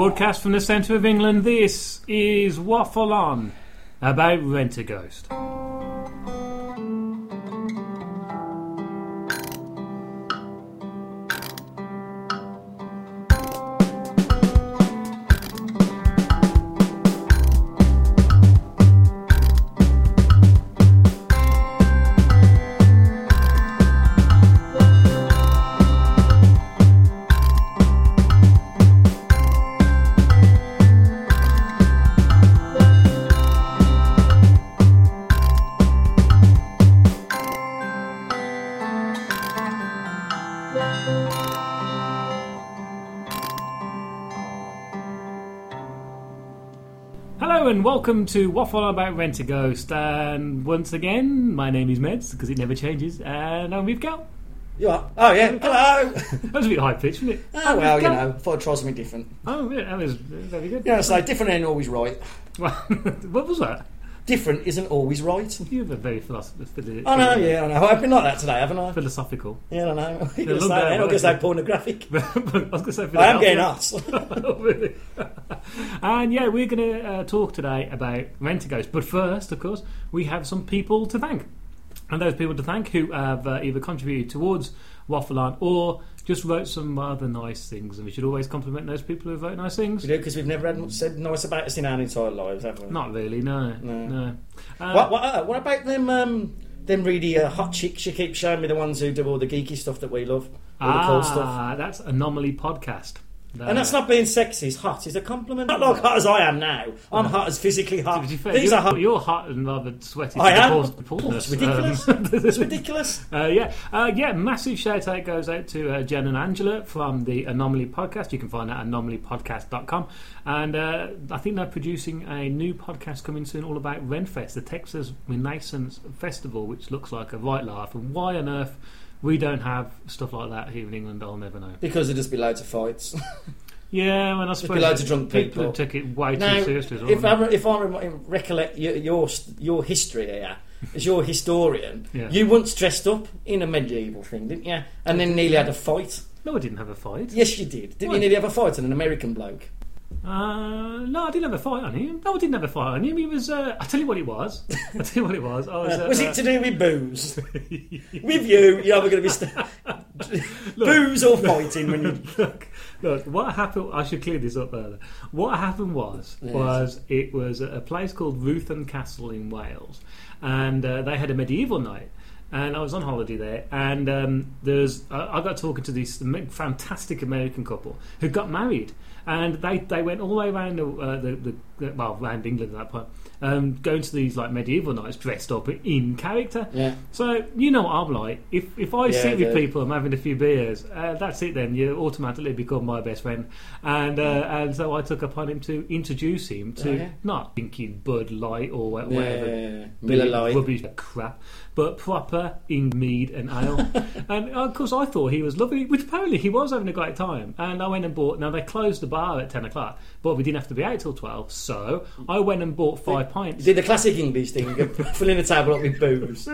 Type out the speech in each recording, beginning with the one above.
Broadcast from the centre of England, this is Waffle On about Rent a Ghost. Welcome to Waffle about Rent a Ghost. And once again, my name is Meds because it never changes, and I'm with Gal. You are? Oh, yeah. Hello. That was a bit high pitched, wasn't it? oh, well, you know, thought I'd try something different. Oh, yeah, that was uh, very good. You know, so different ain't always right. Well, what was that? Different isn't always right. You have a very philosophical. I know, yeah, I know. I've been like that today, haven't I? philosophical. Yeah, I know. look You're going to say, down, I'm going to say pornographic. I was going to say I am getting. Oh, really? And yeah, we're going to uh, talk today about Rent Ghost. But first, of course, we have some people to thank. And those people to thank who have uh, either contributed towards Waffle On or just wrote some rather nice things. And we should always compliment those people who wrote nice things. We do, because we've never had much said nice about us in our entire lives, have we? Not really, no. No. no. Uh, What, what, uh, what about them um, them really uh, hot chicks you keep showing me, the ones who do all the geeky stuff that we love? All the cool stuff. ah, that's Anomaly Podcast. And that's not being sexy, it's hot. It's a compliment. Not like hot as I am now. I'm hot as physically hot. To be fair, These you're, are hot. you're hot and rather sweaty. I am. pause- Oh, it's ridiculous. Um, it's ridiculous. Uh, yeah, uh, yeah. Massive shout out goes out to uh, Jen and Angela from the Anomaly Podcast. You can find that at anomalypodcast.com. And uh, I think they're producing a new podcast coming soon all about Renfest, the Texas Renaissance Festival, which looks like a right laugh. And why on earth we don't have stuff like that here in England, I'll never know. Because there'd just be loads of fights. Yeah, well, I be suppose loads of drunk people, people. took it way too seriously. as well, if I, if I recollect your, your your history here, as your historian, Yeah. you once dressed up in a medieval thing, didn't you? And then nearly had a fight. no, I didn't have a fight. Yes, you did. Didn't you nearly have a fight on an American bloke? Uh, no, I didn't have a fight on him. No, I didn't have a fight on him. He was. Uh, I tell you what it was. I tell you what it was. I was. Uh, uh, was it to do with booze? with you, you're going to be st- booze or fighting when you. look, look, what happened? I should clear this up further. What happened was, Yes. was it was a place called Ruthin Castle in Wales, and uh, they had a medieval night. And I was on holiday there, and um, there's I I got talking to this fantastic American couple who got married, and they, they went all the way around the, uh, the, the, well around England at that point, um, going to these like medieval nights dressed up in character. Yeah. So you know what I'm like. If if I Yeah, sit with people, I'm having a few beers. Uh, that's it. Then you automatically become my best friend. And uh, and so I took upon him to introduce him to Oh, yeah. not thinking Bud Light or wha- Yeah, whatever Miller Lite. rubbish crap, but proper in mead and ale. and of course, I thought he was lovely, which apparently he was having a great time. And I went and bought. Now they closed the bar at ten o'clock, but we didn't have to be out till twelve. So I went and bought five pints. You did the classic English thing, filling the table up with booze.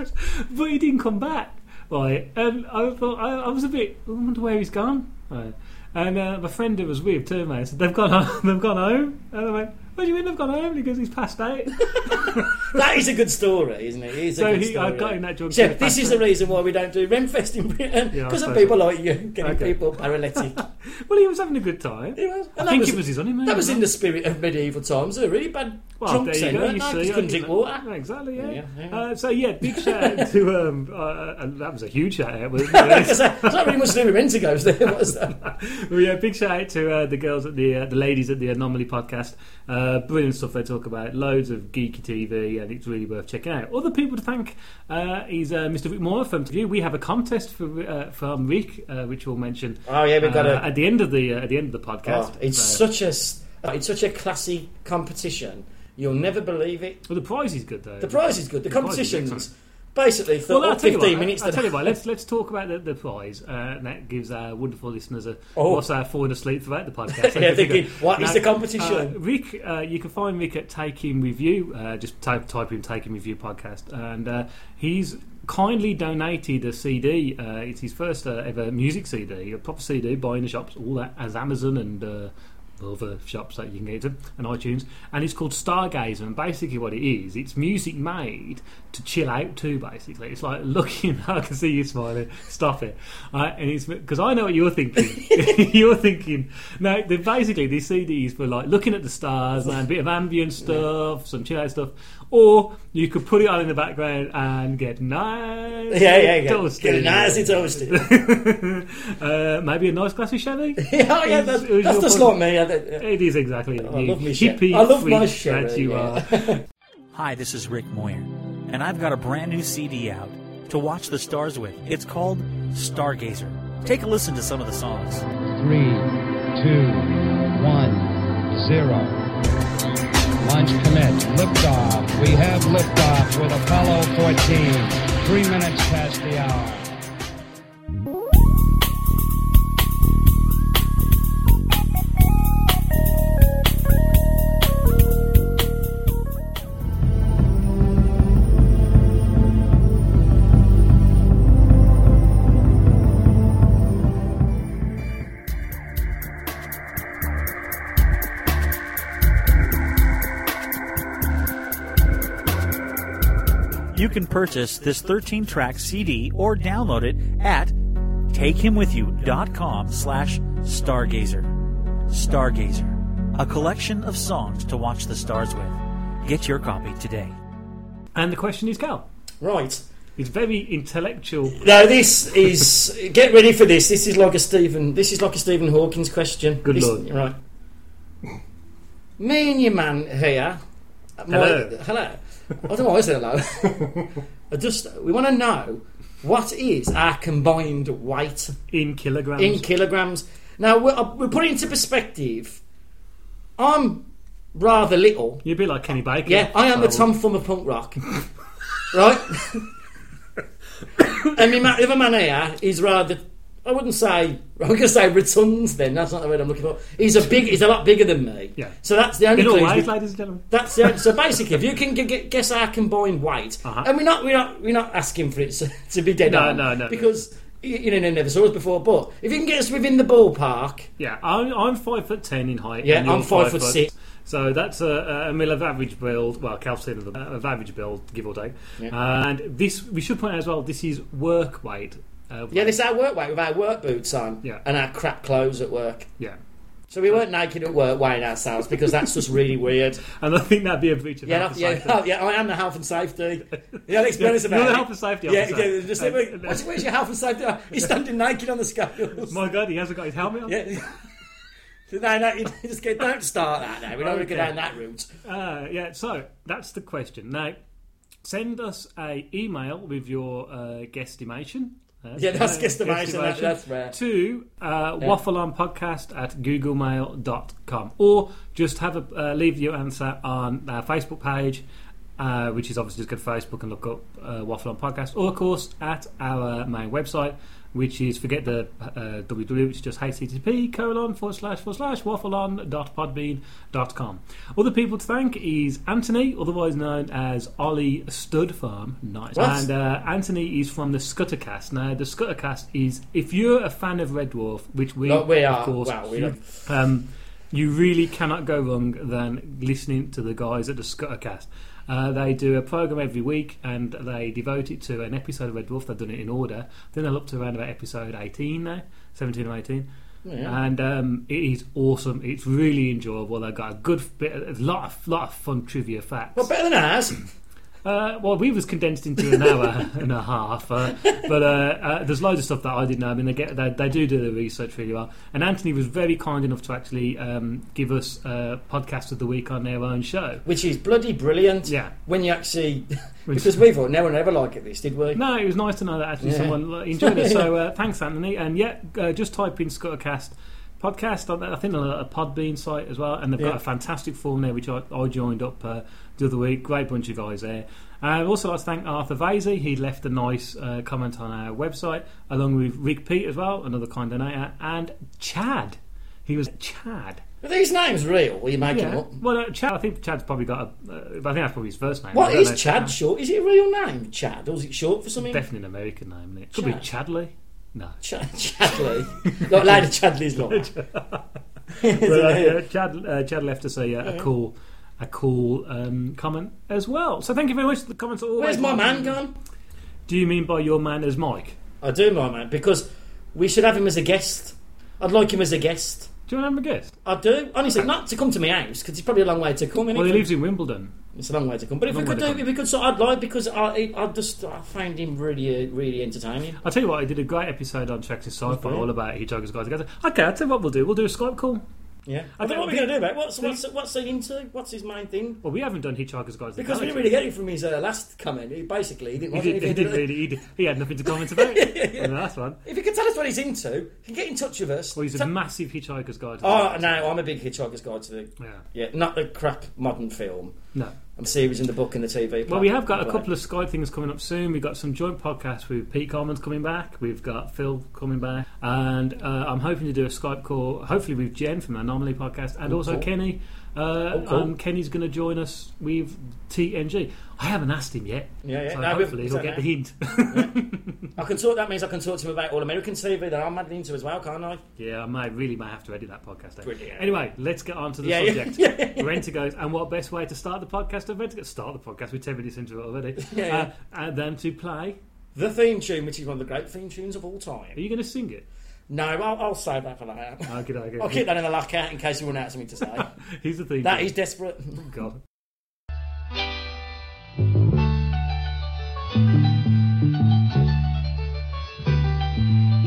but he didn't come back. Right, and I thought I, I was a bit. I wonder where he's gone. Right. And uh, my friend who was with too, mate, said they've gone home. They've gone home. And I went, "What do you mean they've gone home?" Because he's passed out. That is a good story, isn't it? It is a So he- I story. got in that drunk So this is the reason why we don't do Renfest in Britain Yeah, because of people like you getting Okay. people paralytic. well, he was having a good time. He was. I And that think was- it was his honeymoon. That was in the spirit of medieval times. A really bad well, drunks there you go. You they? see, couldn't drink water. Exactly. Yeah. Yeah, yeah. Uh, so yeah, big shout out to um, uh, and that was a huge shout out. wasn't it? It's not really much to do with Rent a Ghost there, was that? well, yeah, big shout out to uh, the girls at the uh, the ladies at the Anomaly podcast. Uh, brilliant stuff they talk about. Loads of geeky TV, and it's really worth checking out. Other people to thank uh, is uh, Mr. Rick Moore from you. We have a contest for uh, from Rick, uh, which we'll mention. Oh yeah, we've got uh, a. at the end of the uh, at the end of the podcast. Oh, it's So- such a it's such a classy competition. You'll never believe it. well, the prize is good though. The prize is good. The The competition's basically Well, for I'll tell you 15 what, minutes. I'll tell you what. Let's let's talk about the, the prize. Uh, that gives our wonderful listeners a Oh. what's our falling asleep throughout the podcast. yeah, thinking, what is Now, the competition? Uh, Rick, uh, you can find Rick at Taking Review. Uh, just type type in Take Him Review podcast, and uh, he's kindly donated a CD. Uh, it's his first uh, ever music CD, a proper CD, buying the shops, all that as Amazon and. Uh, other shops that you can get to, and iTunes, and it's called Stargazer. And basically, what it is, it's music made to chill out to. Basically, it's like looking. I can see you smiling. Stop it. Uh, and it's because I know what you're thinking. you're thinking. No, basically these CDs were like looking at the stars and a bit of ambient stuff, some chill out stuff. Or you could put it on in the background and get nice, Yeah, yeah, yeah. toasted. Get it nice and toasted. uh, maybe a nice glass of sherry. yeah, yeah, that's, Is- is that's just point- like me. I, I, It is exactly. I you love me hippie I love my freak sherry, that you yeah. are. Hi, this is Rick Moyer, and I've got a brand new CD out to watch the stars with. It's called Stargazer. Take a listen to some of the songs. Three, two, one, zero. Launch commit. Liftoff. We have liftoff with Apollo 14. Three minutes past the hour. You can purchase this 13 track CD or download it at takehimwithyou.com slash stargazer. Stargazer, a collection of songs to watch the stars with. Get your copy today. And the question is, Cal. right. It's very intellectual. Now this is get ready for this. This is like a Stephen. This is like a Stephen Hawkins question. Good This- lord. Right. Me and your man here. My- Hello. hello. I don't know why I said hello. I just we want to know what is our combined weight In kilograms. in kilograms. Now we're, uh, we're putting into perspective. I'm rather little. You'd be like Kenny Baker. Yeah, I am the Tom Thumb of punk rock. right? and my the other man here is rather. I wouldn't say. I'm going to say rotund. Then that's not the word I'm looking for. He's a big. He's a lot bigger than me. Yeah. So that's the only. In all ways, we- ladies and gentlemen. that's the only, so basically, if you can g- g- guess our combined weight, Uh-huh. and we're not, we're not, we're not asking for it to, to be dead No, on, no, no. because you, you know, never saw us before. But if you can get us within the ballpark, Yeah, I'm, I'm five foot ten in height. Yeah, I'm five foot six. So that's a, a mill of average build. Well, seen of, of average build, give or take. And this, we should point out as well, this is work weight. Uh, yeah, this is our work weight with our work boots on, Yeah. and our crap clothes at work. yeah. So we weren't naked at work weighing ourselves because that's just really weird. And I think that'd be a breach of Yeah, health yeah, and safety. yeah. I am the health and safety. Yeah, let's be honest You're the health and safety Yeah, officer. yeah. Just, And- wait, and- what's, where's your health and safety? He's standing naked on the scales. My God, he hasn't got his helmet on. Yeah. no, no, you just get, don't start that now. We don't want to go down that route. Uh, yeah, so that's the question. Now, send us a email with your uh, guesstimation. Uh, Yeah, that's guesstimation, that- that's rare. To uh, waffleonpodcast at googlemail.com. Or just have a uh, leave your answer on our Facebook page, uh, which is obviously just go to Facebook and look up uh, Waffle On Podcast. Or, of course, at our main website, which is forget the uh, www, which is just http colon forward slash forward slash waffleon.podbean.com. Other people to thank is Anthony, otherwise known as Ollie Stud Farm. Nice. What? And uh, Anthony is from the Scuttercast. Now, the Scuttercast is, if you're a fan of Red Dwarf, which we, Like we of are. course, Well, we don't- um, you really cannot go wrong than listening to the guys at the Scuttercast. Uh, they do a program every week and they devote it to an episode of Red Dwarf. They've done it in order. Then they're up to around about episode 18 now, 17 or 18. Yeah. And um, it is awesome. It's really enjoyable. They've got a good bit, a lot of, lot of fun trivia facts. Well, better than ours. Uh, well, we was condensed into an hour and a half, uh, but uh, uh, there's loads of stuff that I didn't know. I mean, they get they, they do do the research really well. And Anthony was very kind enough to actually um, give us a podcast of the week on their own show. Which is bloody brilliant. Yeah. When you actually. Because we thought no one ever liked it, this, did we? No, it was nice to know that actually Yeah. someone enjoyed it. So uh, thanks, Anthony. And yeah, uh, just type in Scuttercast podcast. I think they're a Podbean site as well, and they've Yeah. got a fantastic forum there, which I, I joined up uh, the other week. Great bunch of guys there. Uh, I'd also like to thank Arthur Vasey. He left a nice uh, comment on our website, along with Rick Pete as well, another kind donator, and Chad. He was Chad. Are these names real? Or you making Yeah. up? Well, uh, Chad. I think Chad's probably got. A, uh, I think that's probably his first name. What is What don't is know. Chad short? Is it a real name, Chad? Or is it short for something? Definitely an American name. Isn't it? Could Chad. be Chadley. No. Ch- Chadley. like Lady Chadley's but, uh, Chad, uh, Chad left us a, uh, a cool, a cool um, comment as well. So thank you very much. For the comments are always. Where's my man gone? Do you mean by your man as Mike? I do, my man, because we should have him as a guest. I'd like him as a guest. Do you want to have him a guest? I do. Honestly, not to come to my house, because it's probably a long way to come. Well, he lives in Wimbledon. It's a long way to come. But if we could do, if we could, so I'd like because I, I just I find him really, uh, really entertaining. I'll tell you what, I did a great episode on Tracks Sci-Fi all about Hitchhiker's Guide to the Galaxy. Okay, I'll tell you what we'll do. We'll do a Skype call. Yeah. I I think don't know what the- we're going to do, mate. What's, what's, what's he into? What's his main thing? Well, we haven't done Hitchhiker's Guide to the Because we didn't really get it from his uh, last comment. He basically he didn't He, want did, he anything to didn't do- really. He, did, he had nothing to comment about. On the last one. If you can tell us what he's into, he can get in touch with us. Well, he's a Tell- massive Hitchhiker's Guide to the Oh Galaxy. no, I'm a big Hitchhiker's Guide to the Yeah. yeah, not the crap modern film. No. I'm series in the book and the TV. Well, we have got a couple of Skype things coming up soon. We've got some joint podcasts with Pete Coleman's coming back. We've got Phil coming back. And uh, I'm hoping to do a Skype call, hopefully with Jen from the Anomaly podcast, and also cool. Kenny. Uh, Oh, cool. um, Kenny's going to join us with TNG. I haven't asked him yet. Yeah, yeah. So No, hopefully he'll get now? the hint. I can talk. That means I can talk to him about All American TV that I'm madly into as well, can't I? yeah, I might really might have to edit that podcast. Brilliant. Anyway, let's get on to the Yeah, yeah. subject. Rent goes, and what best way to start the podcast? Of Rent to start the podcast. We're ten minutes into it already. Yeah, yeah. Uh, and then to play. The theme tune, which is one of the great theme tunes of all time. Are you going to sing it? No, I'll, I'll save that for later. Okay, okay. I'll keep that in the locker in case you run out of something to say. He's the theme. that tune. is desperate. Oh, God.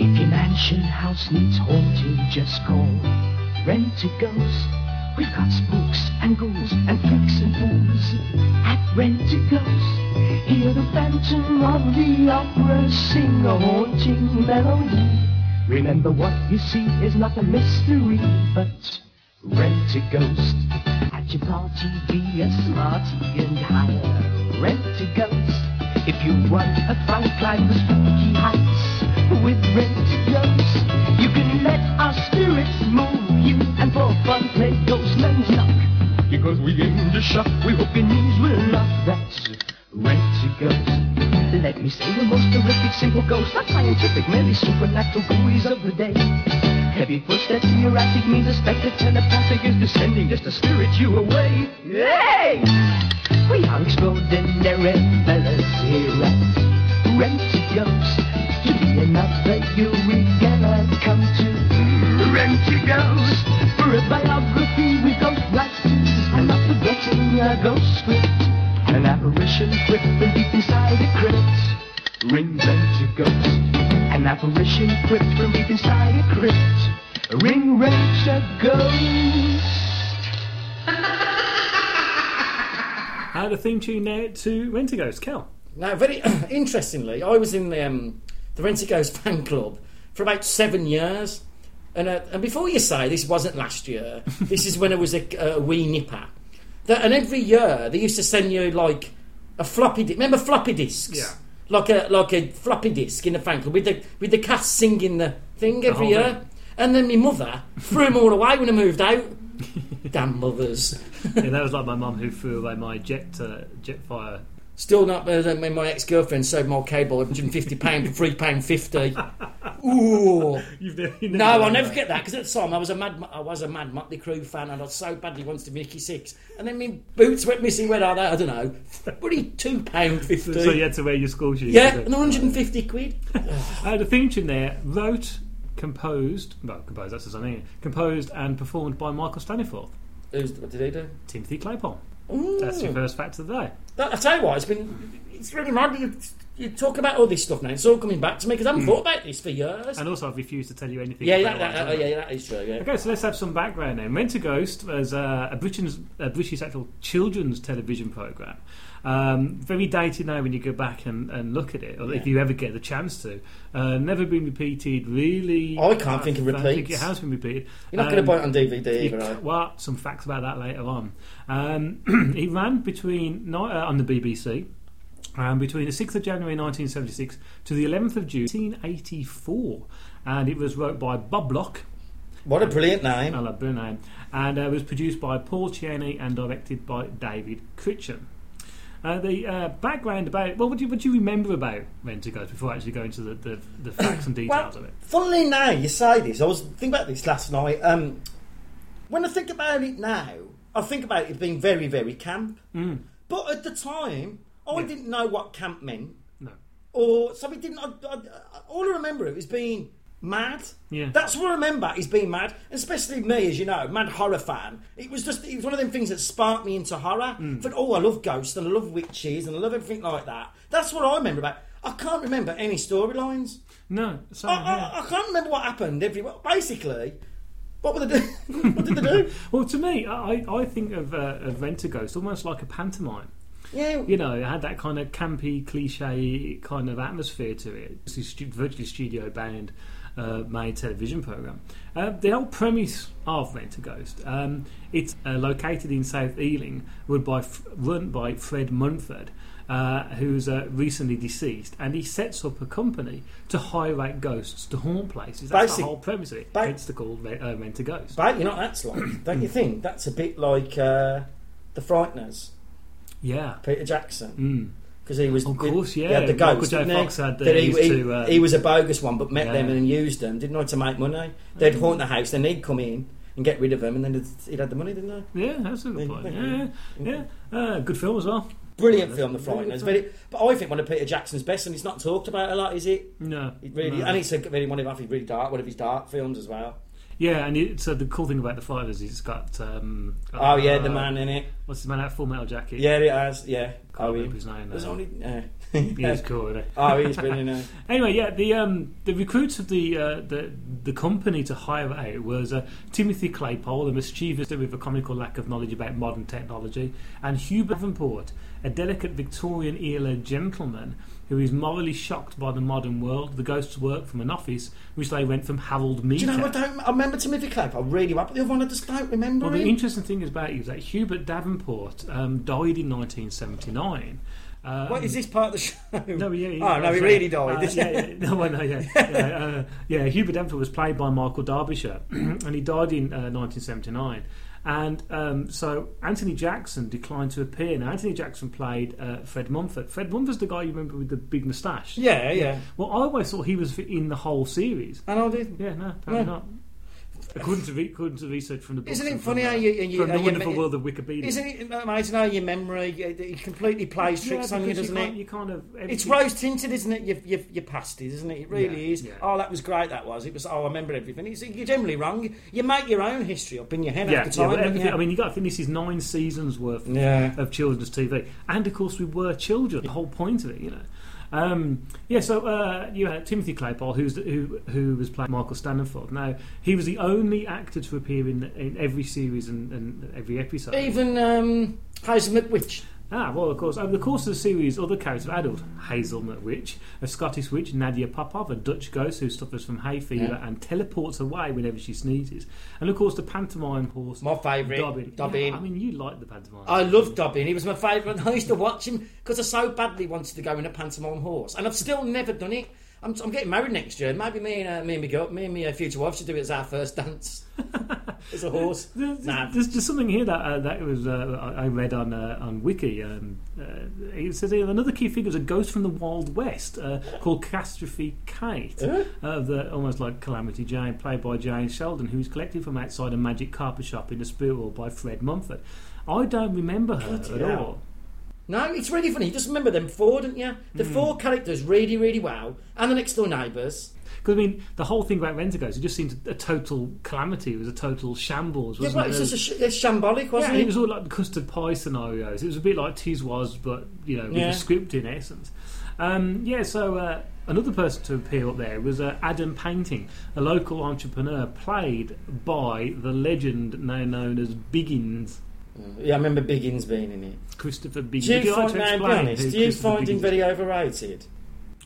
If your mansion house needs haunting, just call Rent a Ghost. We've got spooks and ghouls and freaks and fools at Rent a Ghost. Hear the phantom of the opera sing a haunting melody. Remember what you see is not a mystery, but Rent a Ghost. At your party, be a smarty and hire Rent a Ghost. If you want a fun climb the spooky heights with Rent a Ghost, you can let our spirits move you and for fun play ghost Ghostman's Luck. Because we aim to shock, we hope your knees will lock. That's Rent a Ghost. Let me say the most horrific, simple ghost, not scientific, merely supernatural buoys of the day. Heavy footsteps, erratic means a spectre telepathic is descending just to spirit you away. Hey! We are extraordinary fellas here at Rent Ghost. To be another you we gonna come to Rent a Ghost. For a biography we go right to and not forgetting a ghost script. An apparition quick and deep inside a crypt. Ring Rent a Ghost. An apparition quick from deep inside a crypt. Ring Rent a Ghost. Uh, the theme tune now to Rent a Ghost. Kel. Now, very interestingly, I was in the um, the Rent a Ghost fan club for about seven years. And, uh, and before you say this wasn't last year, this is when I was a, a wee nipper. That, and every year they used to send you like a floppy. Di- remember floppy disks? Yeah. Like a like a floppy disk in the fan club with the with the cast singing the thing every year. thing. And then my mother threw them all away when I moved out. Damn mothers. yeah, that was like my mum who threw away my jet uh, Jetfire. Still not better than when my ex-girlfriend sold my cable 150 pound for three pound fifty. Ooh. You've never, you No, I'll never forget that because at the time I was a mad, I was a mad Motley Crue fan, and I so badly wanted to be Nikki Sixx, and then my boots went missing. Where are they? I don't know. Bloody two pound fifty. So you had to wear your school shoes. yeah, and 150 quid. Uh, the theme tune there, wrote, composed, well, composed, that's the something, composed and performed by Michael Staniforth, Who's, what did he do? Timothy Claypole. Ooh. That's your first fact of the day. That, I tell you what, it's been it's really mad. You, you talk about all this stuff now. It's all coming back to me because I haven't thought about this for years. And also, I've refused to tell you anything. yeah, about that, that, it. oh, yeah, that is true. Yeah. Okay, so let's have some background then. Rent a Ghost was uh, a British, a British actual children's television programme. Um, very dated now when you go back and, and look at it, or if you ever get the chance to. Uh, never been repeated, really. I can't think of I think it has been repeated. You're not going to Um, buy it on DVD either, you? well, some facts about that later on. Um, he ran between uh, on the BBC um, between the 6th of January 1976 to the 11th of June 1984, and it was wrote by Bob Block. What a brilliant name. I love name. And uh, was produced by Paul Tierney and directed by David Crichton. Uh, the uh, background about well, what do you, what do you remember about Rent a Ghost before actually going into the, the, the facts and details Well, of it? funnily now, you say this. I was thinking about this last night. Um, when I think about it now, I think about it being very, very camp. Mm. But at the time, I didn't know what camp meant, No. or so it didn't. I, I- all I remember it was being mad. Yeah. That's what I remember is being mad, especially me, as you know, mad horror fan. It was just it was one of them things that sparked me into horror. Mm. But oh, I love ghosts and I love witches and I love everything like that. That's what I remember about. I can't remember any storylines. No. So, I, yeah. I, I can't remember what happened. Everywhere, basically. What were they doing? what did they do? Well, to me, I, I think of, uh, of Rent a Ghost almost like a pantomime. Yeah, You know, it had that kind of campy, cliche kind of atmosphere to it. It's virtually studio bound uh, made television program. Uh, the whole premise of Rent a Ghost, um, it's uh, located in South Ealing, run by, run by Fred Mumford. Uh, who's uh, recently deceased, and he sets up a company to hire out ghosts to haunt places. That's Basic- the whole premise of it. ba- Hence the called Re- uh, Rent a Ghost. but you know what that's like, don't you think? That's a bit like uh, the Frighteners, yeah. Peter Jackson. Mm. Because he was Of course, he had the Michael. J. Fox had the- he, he, to, uh, he was a bogus one, but met Yeah. them and used them. Didn't know to make money. They'd haunt the house, then he'd come in and get rid of them, and then he'd had the money, didn't they? Yeah, that's a good point. Thank Yeah, yeah. Uh, good film as well. Brilliant film, The Frighteners. Very, but I think one of Peter Jackson's best, and it's not talked about a lot, is it? No, It really, no. and it's a, really one of his really dark, one of his dark films as well. Yeah, and it, so the cool thing about the fighters is it's got. Um, Oh yeah, the uh, man in it. What's the man out Full Metal Jacket? Yeah, it has. Yeah. can't Oh, remember he, his name. there's only. Uh, He's cool. Isn't he? oh, been in Uh, Anyway, yeah, the um, the recruits of the uh, the the company to hire out was uh, Timothy Claypole, a mischievous with a comical lack of knowledge about modern technology, and Hubert Davenport, a delicate Victorian era gentleman who is morally shocked by the modern world. The ghosts work from an office which they rent from Harold do you know? I don't. I remember Timothy Claypole. I really well, but the other one I just don't remember. Well, the interesting thing is about you is that Hubert Davenport um, died in 1979. Um, What is this part of the show? No, yeah, he, oh no, he really died. uh, yeah, yeah, no, well, no, yeah, yeah, uh, yeah. Hubert Davenport was played by Michael Derbyshire, and he died in uh, 1979. And um, so Anthony Jackson declined to appear. Now Anthony Jackson played uh, Fred Mumford. Fred Mumford's the guy you remember with the big moustache. Yeah, yeah. Well, I always thought he was in the whole series. And I didn't? Yeah, no, apparently No. not. According to, according to research from the books Isn't it funny from, how uh, you, you, from the wonderful me- world of Wikipedia? Isn't it amazing how your memory it, completely plays tricks yeah, on you, doesn't can't- it? You kind of It's rose tinted, isn't it? Your, your, your past is, isn't it? It really Yeah, is. yeah. Oh, that was great. That was. It was. Oh, I remember everything. It's, you're generally wrong. You make your own history up in your head Yeah, at the yeah, you? I mean, you got to think this is nine seasons worth of children's TV, and of course we were children. The whole point of it, you know. Um, yeah, so uh, you had Timothy Claypole, who's who who was playing Michael Staniforth. Now he was the only actor to appear in in every series and, and every episode. Even um, Hazel McWitch. Ah, well, of course, over the course of the series, other characters have adult. Hazel McWitch, a Scottish witch, Nadia Popov, a Dutch ghost who suffers from hay fever Yeah. and teleports away whenever she sneezes. And of course, the pantomime horse. My favourite, Dobbin. Dobbin. Yeah, I mean, you like the pantomime. I love Dobbin. He was my favourite. I used to watch him because I so badly wanted to go in a pantomime horse, and I've still never done it. I'm, I'm getting married next year. Maybe me and uh, me and me go, me and my uh, future wife should do it as our first dance as a horse. There's, Nah. there's just something here that uh, that was uh, I read on uh, on Wiki. Um, uh, it says here another key figure is a ghost from the Wild West uh, called Catastrophe Kate, uh, the almost like Calamity Jane, played by Jana Sheldon, who was collected from outside a magic carpet shop in the spirit world by Fred Mumford. I don't remember her Bloody at hell. all. No, it's really funny. You just remember them four, didn't you? The Hmm. four characters really, really well, and the next door neighbours. Because I mean, the whole thing about Rent Rentagos, it just seemed a total calamity. It was a total shambles, Yeah, wasn't but it? it's just a sh- shambolic, wasn't yeah, it? it was all like the custard pie scenarios. It was a bit like Tiswas, but you know, with Yeah. a script in essence. Um, yeah, so uh, another person to appear up there was uh, Adam Painting, a local entrepreneur, played by the legend now known as Biggins, Yeah, I remember Biggins being in it. Christopher Biggins. Do you find, now, be honest, do you find him very overrated?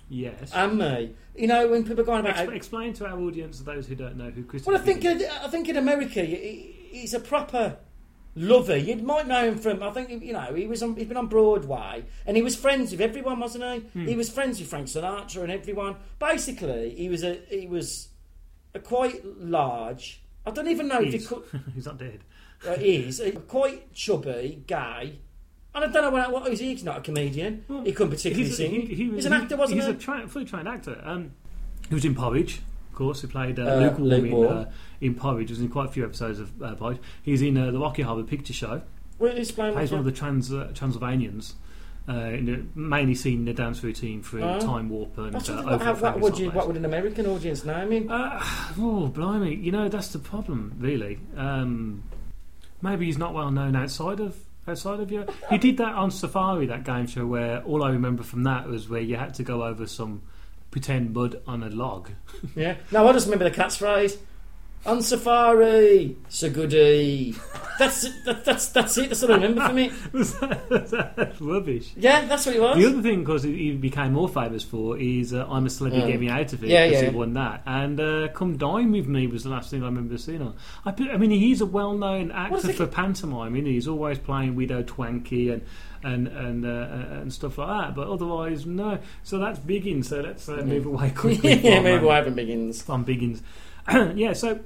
Yes. And me. You know, when people are going about... Ex- explain to our audience, those who don't know, who Christopher well, I think in, I think in America, he's a proper lover. You might know him from. I think you know he was on. He's been on Broadway, and he was friends with everyone, wasn't he? Hmm. He was friends with Frank Sinatra and everyone. Basically, he was a he was a quite large. I don't even know if he could. He's not dead. Uh, is a quite chubby, guy. And I don't know what, what is he? He's not a comedian. he couldn't particularly He's, sing. he- he was- he's an he- actor, wasn't he's he? a tra- fully trained actor. Um, he was in Porridge. of course, He played uh, Uh, Luke Warm Luke in, Warm. uh, in Porridge. Was in quite a few episodes of uh, Porridge. He's in uh, the Rocky Horror Picture Show. Well, he's playing Plays one of the trans uh, Transylvanians. Uh, mainly seen in the dance routine through Oh. Time Warp and That's uh, how, at what, would you, what would an American audience know him? Uh, oh, blimey! You know that's the problem, really. Um, maybe he's not well known outside of outside of Europe. He did that on Safari, that game show, where all I remember from that was where you had to go over some pretend mud on a log. Yeah. No, I just remember the catchphrase. On safari, so goody. That's it. That, that's that's it. That's what I remember from it. Was that- rubbish. Yeah, that's what it was. The other thing, of course, he became more famous for is uh, "I'm a Celebrity. Get Me Out of It" Yeah, because yeah. he won that. And uh, "Come Dine with Me" was the last thing I remember seeing. On. I, put- I mean, he's a well-known is actor it? for pantomime. Isn't he? He's always playing Widow Twankey and and and uh, and stuff like that. But otherwise, no. So that's Biggins. So let's uh, move away quickly. yeah, from, move um, away from Biggins. from Biggins. yeah, so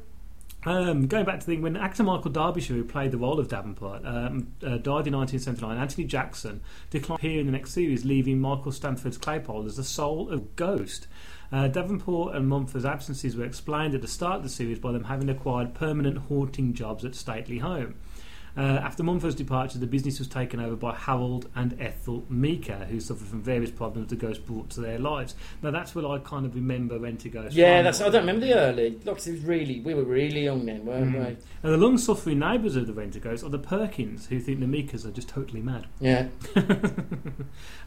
um, going back to the thing, when actor Michael Derbyshire, who played the role of Davenport, um, uh, died in 1979, Anthony Jackson declined appear in the next series, leaving Michael Staniforth's Claypole as the soul of Ghost. Uh, Davenport and Mumford's absences were explained at the start of the series by them having acquired permanent haunting jobs at Stately Home. Uh, after Mumford's departure, the business was taken over by Harold and Ethel Meeker, who suffered from various problems the ghost brought to their lives. Now, that's what I kind of remember Rent a Ghost. Yeah, that's. I don't remember the early. Look, it was really. We were really young then, weren't Mm. we? And the long suffering neighbours of the Rent a Ghost are the Perkins, who think the Meekers are just totally mad. Yeah.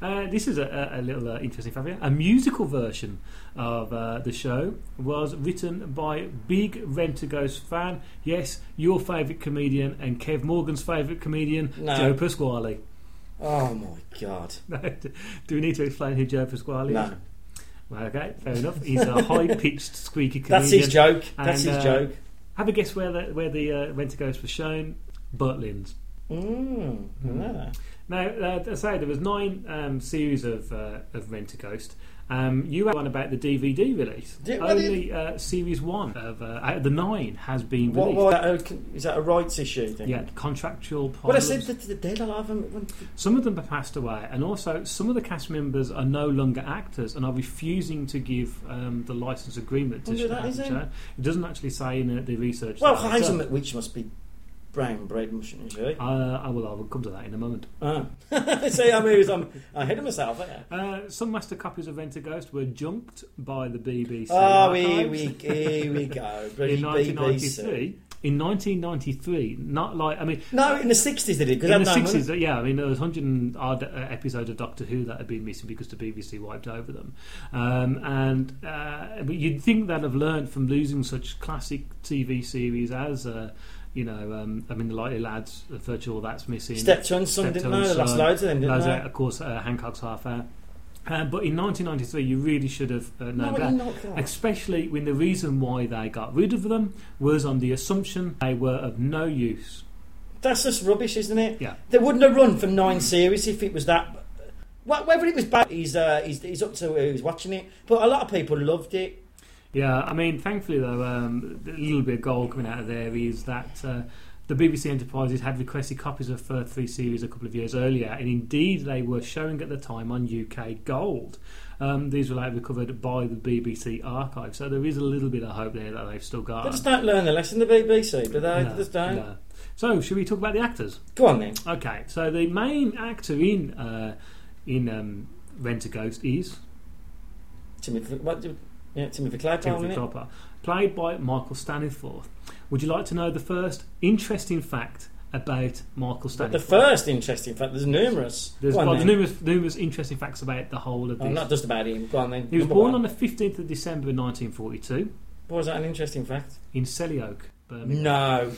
uh, this is a, a, little uh, interesting fact. A musical version of uh, the show was written by big Rent a Ghost fan. Yes, your favourite comedian and Kev Morgan's favourite comedian, No. Joe Pasquale. Oh my god. Do we need to explain who Joe Pasquale No. is? Okay, fair enough. He's a high-pitched, squeaky comedian. That's his joke. That's And, his uh, joke. Have a guess where the where the uh, Rent a Ghost was shown. Butlins. Mm. yeah. Now, uh, as I say, there was nine um, series of uh, of Rent a Ghost. Um, you had one about the DVD release. Did- what Only uh, series one of uh, out of the nine has been released. what, uh, is that a rights issue thing? Yeah, contractual Well, I problems. said that the dead. Them. Some of them have passed away, and also some of the cast members are no longer actors and are refusing to give um, the license agreement to sh- that, have is the it? It doesn't actually say in the research. Well, that I've Hazel done. McWitch must be brown bread, mustn't? Uh, I will. I will come to that in a moment. Ah. See, I moved. I'm ahead of myself. Yeah. Uh, some master copies of a Ghost were junked by the BBC. Oh, here we, here we go. In BBC. 1993. In 1993, not like I mean, No, in the 60s they did. In the no money. 60s, yeah, I mean there was 100 odd uh, episodes of Doctor Who that had been missing because the BBC wiped over them, um, and uh, but you'd think they'd have learned from losing such classic TV series as. Uh, you know, um, I mean, the Likely Lads, the Virtual That's Missing. Steptoe's son, didn't Steptoe's they? Lost loads of them, didn't Loads they? of- of course, uh, Hancock's Half Hour. Uh, but in 1993, you really should have uh, known No, that. not. Especially when the reason why they got rid of them was on the assumption they were of no use. That's just rubbish, isn't it? Yeah. They wouldn't have run for nine series if it was that. Whether it was bad, he's, uh, he's, he's up to who's watching it. But a lot of people loved it. Yeah, I mean, thankfully though, um, a little bit of gold coming out of there is that uh, the BBC Enterprises had requested copies of the three series a couple of years earlier, and indeed they were showing at the time on UK Gold. Um, these were later recovered by the BBC archive, so there is a little bit of hope there that they've still got. They just don't learn the lesson, the BBC, do they? No, they just don't. no. So, should we talk about the actors? Go on then. Okay, so the main actor in uh, in um, Rent a Ghost is Timothy, what, yeah, Timothy Claypole, Timothy? Played by Michael Staniforth. Would you like to know the first interesting fact about Michael Staniforth? the first interesting fact, there's numerous. There's, well, there's numerous, numerous interesting facts about the whole of Oh, this. not just about him. Go on then. he was born one. on the 15th of December 1942 What was that an interesting fact? in Selly Oak, Birmingham. No.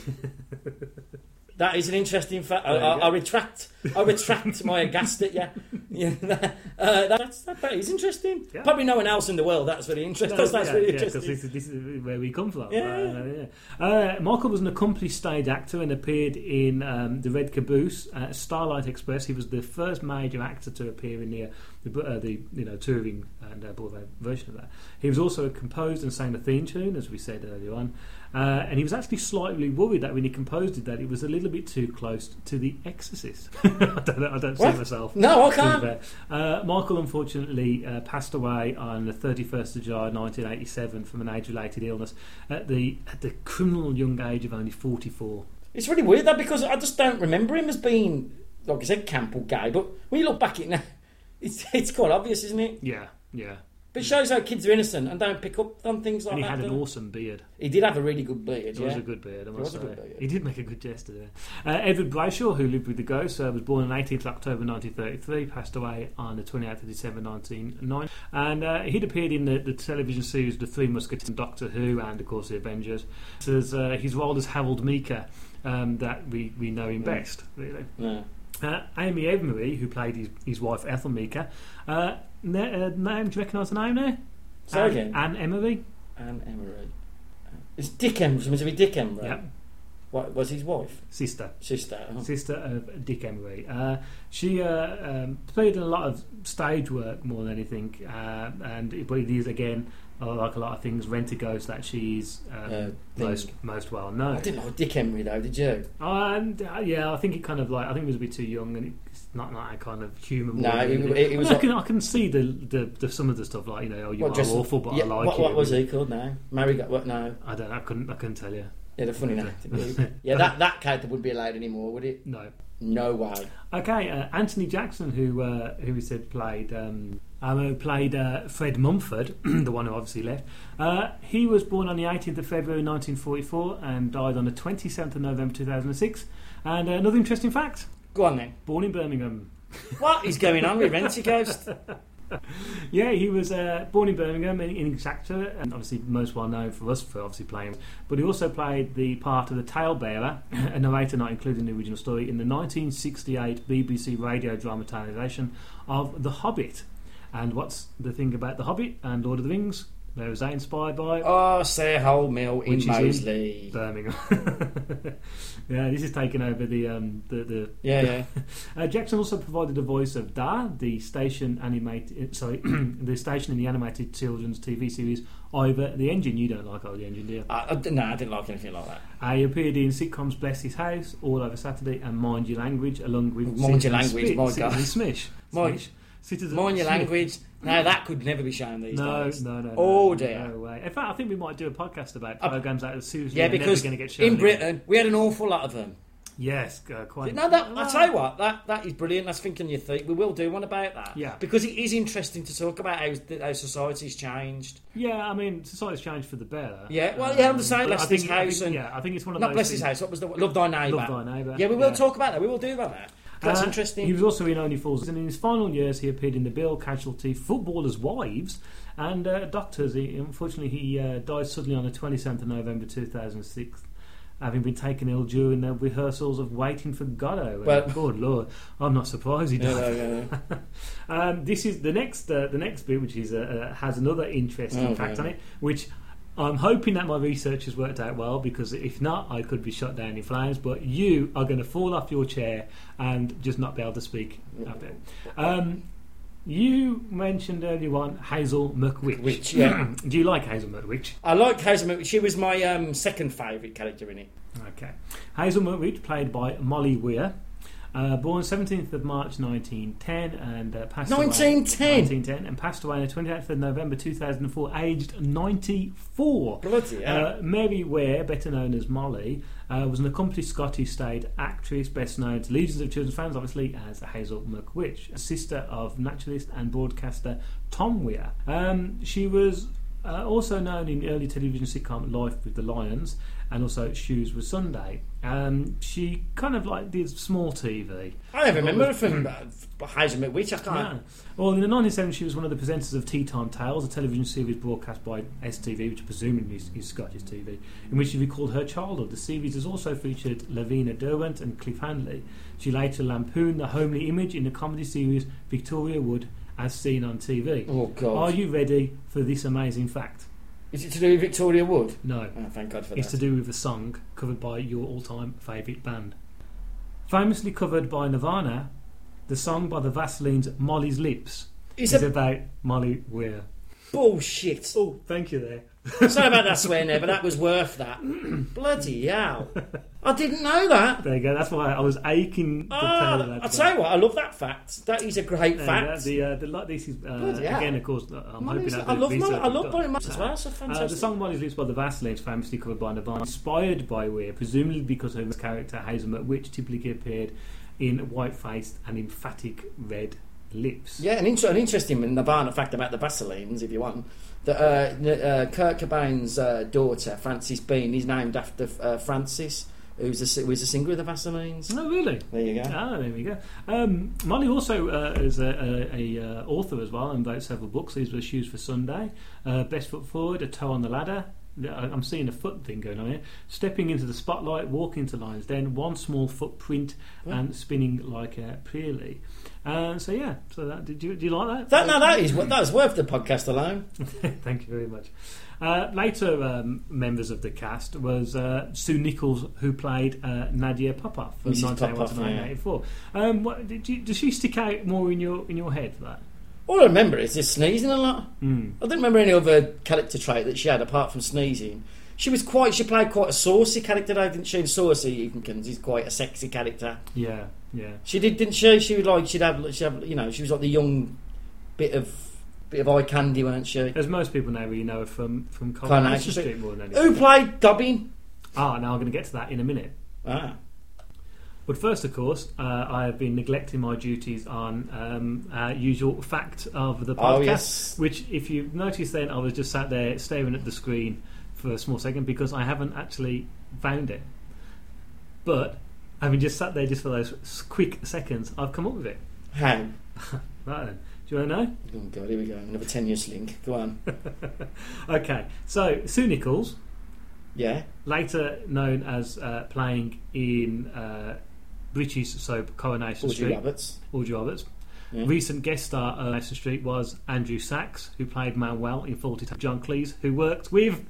that is an interesting fact. I, I. I retract. I retract my aghast at you. Yeah, that, uh, that's, that, that is interesting. Yeah. Probably no one else in the world. That's really interesting. No, that's yeah, really interesting. this, is- this is where we come from. Yeah. Uh. Uh, Michael was an accomplished stage actor and appeared in um, The Red Caboose, uh, Starlight Express. He was the first major actor to appear in the, uh, the, uh, the you know touring and uh, Broadway version of that. He was also composed and sang the theme tune, as we said earlier on. Uh, and he was actually slightly worried that when he composed it, that it was a little bit too close to The Exorcist. I don't. I don't see myself. No, I can't. Uh, Michael unfortunately uh, passed away on the 31st of July 1987 from an age-related illness at the at the criminal young age of only 44. It's really weird that because I just don't remember him as being, like I said, camp or gay. But when you look back at it now, it's, it's quite obvious, isn't it? Yeah, yeah. But it shows how kids are innocent and don't pick up on things like that. And he that. had an awesome beard. He did have a really good beard. It Yeah. was a good beard, I must was a say. good beard. He did make a good gesture there. Uh, Edward Brayshaw, who lived with the ghost, uh, was born on 18th October 1933, passed away on the 28th of December 1909. And uh, he'd appeared in the, the television series The Three Musketeers and Doctor Who and, of course, The Avengers. So uh, his role as Harold Meeker um, that we, we know him best, really. Yeah. Uh, Amy Emery, who played his, his wife Ethel Meeker, uh, na- uh, name, do you recognise the name there? Say Anne- again. Ann Emery. Ann Emery. It's Dick Emery. Meant to be Dick Emery. Yep. What was his wife? Sister. Sister. Oh. sister of Dick Emery. Uh, she uh, um, played in a lot of stage work more than anything, uh, and but it is again like a lot of things. Rent a Ghost that she's um, Uh, most most well known. I didn't like Dick Emery though, did you? And uh, yeah, I think it kind of like I think it was a bit too young, and it's not not that kind of humour. No, it- it- it was I, like- can I can see the, the, the some of the stuff like you know oh, you What, are just- awful, but yeah, I like what, you. what was he called now? Mary got what? No, I don't. I couldn't. I couldn't tell you. yeah, the funny name. yeah, that that character wouldn't be allowed anymore, would it? No. No way. Okay, uh, Anthony Jackson, who uh, who we said played um, um, who played uh, Fred Mumford, the one who obviously left. Uh, he was born on the 18th of February 1944 and died on the 27th of November 2006. And uh, another interesting fact: Go on then. born in Birmingham. What is going on with Rent a Ghost? Yeah, he was uh, born in Birmingham in, in actor, and obviously most well known for us for obviously playing. But he also played the part of the talebearer, a narrator not included in the original story, in the 1968 BBC radio dramatisation of The Hobbit. And what's the thing about The Hobbit and Lord of the Rings? Where was that inspired by? Oh, Hole Mill in Which in Birmingham. yeah, this is taking over the um, the, the Yeah, yeah. uh, Jackson also provided the voice of Da, the station animated, sorry, the station in the animated children's TV series Ivor the Engine. You don't like Ivor the Engine, do you? I, I, no, I didn't like anything like that. Uh, he appeared in sitcoms Bless This House, All Over Saturday, and Mind Your Language, along with Mind Your Language, Spit- my God. Smish. Smish. Citizen Mind your language. No, that could never be shown these No, days. no, no, no. Oh, dear. No way. In fact, I think we might do a podcast about Uh, programs that are seriously Yeah, never because going to get shown in. Britain we had an awful lot of them. Yes, uh, quite. No, that I tell you what, that that is brilliant. That's thinking you think we will do one about that. Yeah. because it is interesting to talk about how, how society's changed. Yeah, I mean, society's changed for the better. Yeah, well, yeah, I'm the same. I Bless His I think- House and- yeah, I think it's one of Not those bless his house. What was the love thy neighbour? Love Thy Neighbour, Yeah, we will yeah. talk about that. We will do that. That's Uh, interesting. He was also in Only Fools, and in his final years, he appeared in The Bill, Casualty, Footballers' Wives, and uh, Doctors. He, unfortunately, he uh, died suddenly on the 27th of November 2006, having been taken ill during the rehearsals of Waiting for Godot. Well- good lord, I'm not surprised he died. Um, this is the next uh, the next bit, which is uh, uh, has another interesting Oh, fact on it, which. I'm hoping that my research has worked out well because if not, I could be shot down in flames. But you are going to fall off your chair and just not be able to speak up there. Um, you mentioned earlier on Hazel McWitch. Which, yeah. Do you like Hazel McWitch? I like Hazelwood. She was my um, second favourite character in it. Okay. Hazel McWitch, played by Molly Weir. Uh, born 17th of March 1910 and uh, passed away 1910? 1910 and passed away on the 28th of November 2004 aged 94 Bloody uh, Mary Weir, better known as Molly, uh, was an accomplished Scottish stage actress, best known to legions of children's fans, obviously, as Hazel McWitch, sister of naturalist and broadcaster Tom Weir. Um, she was uh, also known in early television sitcom Life with the Lyons and also Shoes with Sunday. Um, she kind of like did small TV. I don't remember her from Hazel McWitch. I can't. Well, in the 1970s, she was one of the presenters of Tea Time Tales, a television series broadcast by STV, which presumably is, is Scottish TV, in which she recalled her childhood. The series has also featured Lavinia Derwent and Cliff Hanley. She later lampooned the homely image in the comedy series Victoria Wood, as seen on TV. Oh God! Are you ready for this amazing fact? Is it to do with Victoria Wood? No. Oh, thank God for that. It's to do with a song covered by your all-time favourite band. Famously covered by Nirvana, the song by the Vaselines Molly's Lips Is is it? about Molly Weir. Bullshit. Oh, thank you there. Sorry about that swear there, but that was worth that. Bloody hell. I didn't know that. There you go. That's why I was aching to Ah, tell you that. I'll tell you what, I love that fact. That is a great And, uh, fact. the uh, the this is uh, Bloody hell. again, of course. uh, I'm hoping I love research I is love. Molly Marks as well, so Uh, the song Molly's Lips by the Vaselines famously covered by Nirvana, inspired by Weir, presumably because of his character Hazelnut, which typically appeared in white-faced and emphatic red lips. Yeah, an, inter- an interesting Nirvana fact about the Vaselines, if you want. That uh, uh, Kurt Cobain's uh, daughter, Frances Bean, is named after uh, Francis, who's a, si- who was a singer of the Vaselines. Oh, really? There you go. Ah, there we go. Um, Molly also uh, is a, a, a uh, author as well and wrote several books. These were Shoes for Sunday, uh, Best Foot Forward, A Toe on the Ladder. I'm seeing a foot thing going on here. Stepping into the spotlight, walking to lines, then one small footprint, and spinning like a Peely. Uh, so yeah, so that did you do you like that? That, no, that is that is worth the podcast alone. Thank you very much. Uh, later um, members of the cast was uh, Sue Nicholls, who played uh, Nadia Popoff from Mrs. 1981 to Popoff, yeah. Um, what, did you, does she stick out more in your in your head for that? All I remember is just sneezing a lot. Mm. I don't remember any other character trait that she had apart from sneezing. She was quite. She played quite a saucy character, though, didn't she? And saucy Eaton's is quite a sexy character. Yeah, yeah. She did, didn't she? She would like. She'd have. She'd have. You know, she was like the young bit of bit of eye candy, weren't she? As most people now really know her from from Coronation Street. More than anything. Who played Dobbin? Ah, now I'm going to get to that in a minute. Ah, But first, of course, uh, I have been neglecting my duties on um, uh, usual fact of the podcast. Oh, yes. Which, if you notice, then I was just sat there staring at the screen for a small second because I haven't actually found it. But having just sat there just for those quick seconds, I've come up with it. how? Right then, do you want to know? Oh God, here we go. Another tenuous link. Go on. Okay, so Sue Nicholls, Yeah. later known as uh, playing in uh, British soap Coronation Audrey Street. Roberts. Audrey Roberts. Yeah. Recent guest star on Leicester Street was Andrew Sachs, who played Manuel in Fawlty. John Cleese, who worked with.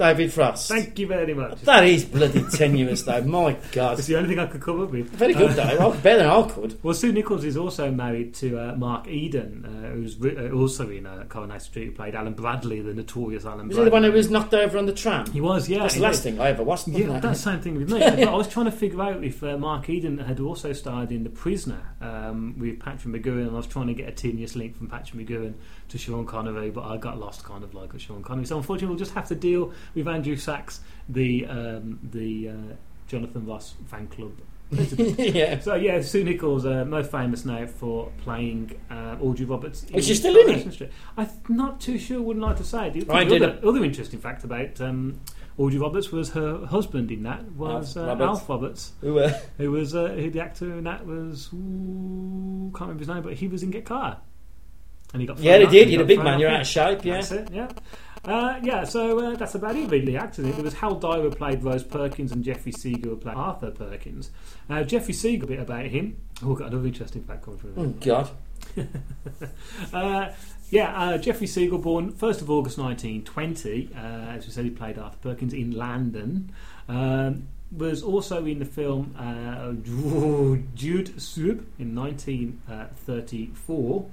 David Frost. Thank you very much. That is bloody tenuous, though. My God. It's the only thing I could come up with. Very good, though. Better than I could. Well, Sue Nicholls is also married to uh, Mark Eden, uh, who's re- uh, also in uh, Coronation Street, who played Alan Bradley, the notorious Alan Was he Bradley. the one who was knocked over on the tram? He was, yeah. That's the last did. thing I ever watched. Yeah, that's the same thing with me. But I was trying to figure out if uh, Mark Eden had also starred in The Prisoner um, with Patrick McGoohan, and I was trying to get a tenuous link from Patrick McGoohan to Sean Connery, but I got lost kind of like with Sean Connery. So unfortunately, we'll just have to deal with Andrew Sachs, the um, the uh, Jonathan Ross fan club. yeah. so yeah, Sue Nicholls, uh, most famous now for playing uh, Audrey Roberts. Is she still in it? Street. I'm not too sure. Wouldn't like to say. I other, did other interesting fact about um, Audrey Roberts was her husband in that was uh, Roberts. Alf Roberts, Who uh, who was uh, who the actor in that was ooh, can't remember his name, but he was in Get Car. And he got Yeah, they did. You're a big man. You're out of shape. Yeah. That's it, yeah. Uh, yeah, so uh, that's about it, really. Actually, there was Hal Dyer played Rose Perkins and Jeffrey Segal played Arthur Perkins. Uh, Jeffrey Segal, a bit about him. Oh, got another interesting fact coming through. Oh God. Uh, yeah, uh, Jeffrey Segal, born 1st of August 1920. Uh, as we said, he played Arthur Perkins in London. Um, was also in the film uh, Jude Sub in 1934.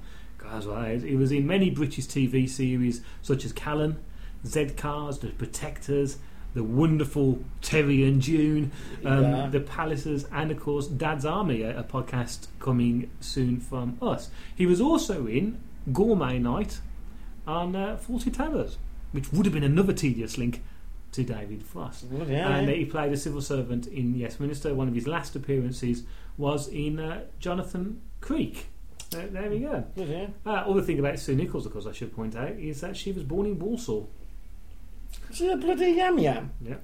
Well, he was in many British TV series such as Callan, Z Cars, The Protectors, The Wonderful Terry and June, um, Yeah. The Palaces, and of course Dad's Army, a, a podcast coming soon from us. He was also in Gourmet Night on uh, Fawlty Towers, which would have been another tedious link to David Frost. Well, yeah, and yeah. he played a civil servant in Westminster. One of his last appearances was in uh, Jonathan Creek. There, there we go. Yeah. Uh, other thing about Sue Nicholls, of course, I should point out, is that she was born in Walsall. She's a bloody yam yam. Yeah.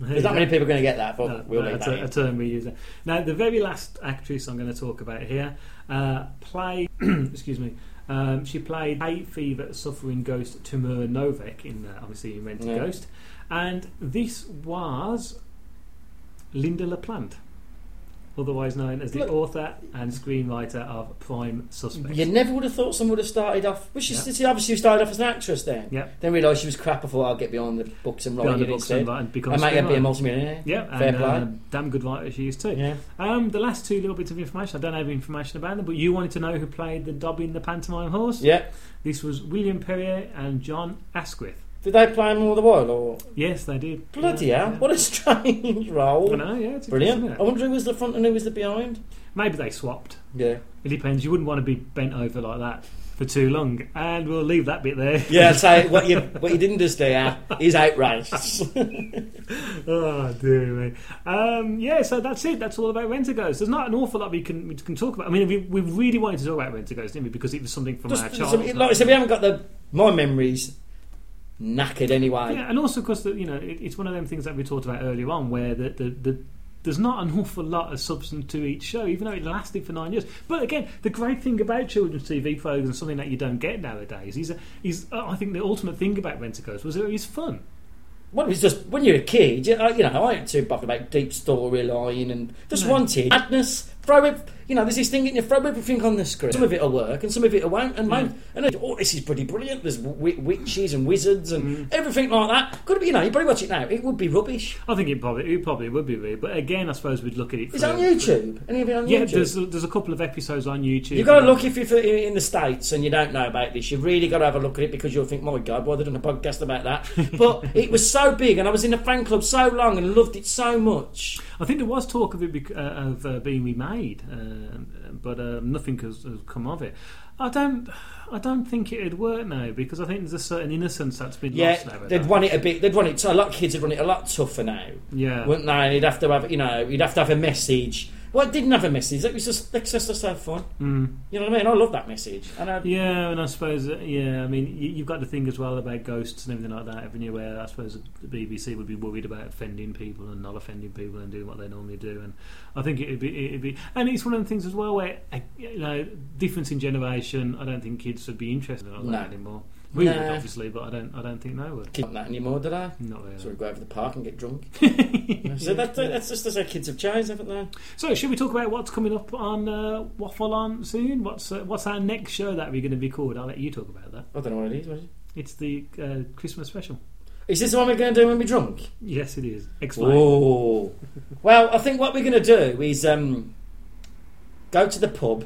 There's not many people going to get that, but No, we'll no, a, that ter- a term we use. There. Now, the very last actress I'm going to talk about here uh, played. excuse me. Um, she played a fever suffering ghost Tamara Novek in uh, obviously in Rent a Yeah. Ghost, and this was Lynda La Plante. Otherwise known as the Look- author and screenwriter of Prime Suspect. You never would have thought someone would have started off. Which is she obviously started off as an actress then. Yeah. Then realised she was crap. I thought I'll get behind the books and write it instead. and, become I might be a multi-millionaire. Yeah, Fair and play. uh, damn good writer she is too. Yeah. Um, the last two little bits of information, I don't have information about them, but you wanted to know who played the Dobbin the pantomime horse. Yeah. This was William Perrie and John Asquith. Did they play him all the while, or Yes, they did. bloody Yeah, hell? yeah. What a strange role! I know, yeah, it's Brilliant. I wonder who was the front and who was the behind. Maybe they swapped. Yeah. It depends. You wouldn't want to be bent over like that for too long, and we'll leave that bit there. Yeah, so what you what you didn't just there is outrageous. oh dear me. Um, yeah, so that's it. That's all about Rentaghost. There's not an awful lot we can we can talk about. I mean, we, we really wanted to talk about Rentaghost, didn't we? Because it was something from Just- our childhood. like I said, we haven't got the my memories knackered anyway. Yeah, and also of because you know it, it's one of them things that we talked about earlier on, where the, the, the there's not an awful lot of substance to each show, even though it lasted for nine years. But again, the great thing about children's TV programs, something that you don't get nowadays, is is uh, I think the ultimate thing about Rentaghost was that it was fun. Well, it was just when you're a kid, you know, you know I ain't too bothered about deep storyline and just No. wanted madness. Throw it, you know, there's this thing, in you throw everything on the screen. Some of it'll work and some of it won't. And, man, and then, oh, this is pretty brilliant. There's w- witches and wizards and Mm-hmm. everything like that. Could be, you know, you probably watch it now. It would be rubbish. I think it probably it probably would be weird, but again, I suppose we'd look at it. Is for- it on YouTube? Any of it on Yeah, YouTube? Yeah, there's there's a couple of episodes on YouTube. You've got to look if you're in the States and you don't know about this. You've really got to have a look at it because you'll think, my God, why they done a podcast about that? But it was so big and I was in the fan club so long and loved it so much. I think there was talk of it bec- uh, of uh, being remade, um, but um, nothing has, has come of it. I don't, I don't think it'd work now because I think there's a certain innocence that's been Yeah, lost nowadays. they'd run it a bit. They'd run it. A lot of kids would run it a lot tougher now, yeah, wouldn't they? And you'd have to have, you know, you'd have to have a message. Well, it didn't have a message. It was just let's just, just have fun. mm. You know what I mean? I love that message. And I, yeah, and I suppose, uh, yeah, I mean, you, you've got to think as well about ghosts and everything like that. Haven't you? Where I suppose the BBC would be worried about offending people and not offending people and doing what they normally do. And I think it'd be, it'd be, and it's one of the things as well where uh, you know, difference in generation. I don't think kids would be interested in all that No. anymore. We would obviously, but I don't, I don't think they would. don't that anymore, did I? Not really. So we go over to the park and get drunk. So that, that's just as our kids have changed, haven't they? So, should we talk about what's coming up on uh, Waffle On soon? What's uh, what's our next show that we're going to be called? I'll let you talk about that. I don't know what it is. What is, it? It's the uh, Christmas special. is this the one we're going to do when we're drunk? Yes, it is. Explain. Oh, well, I think what we're going to do is um, go to the pub.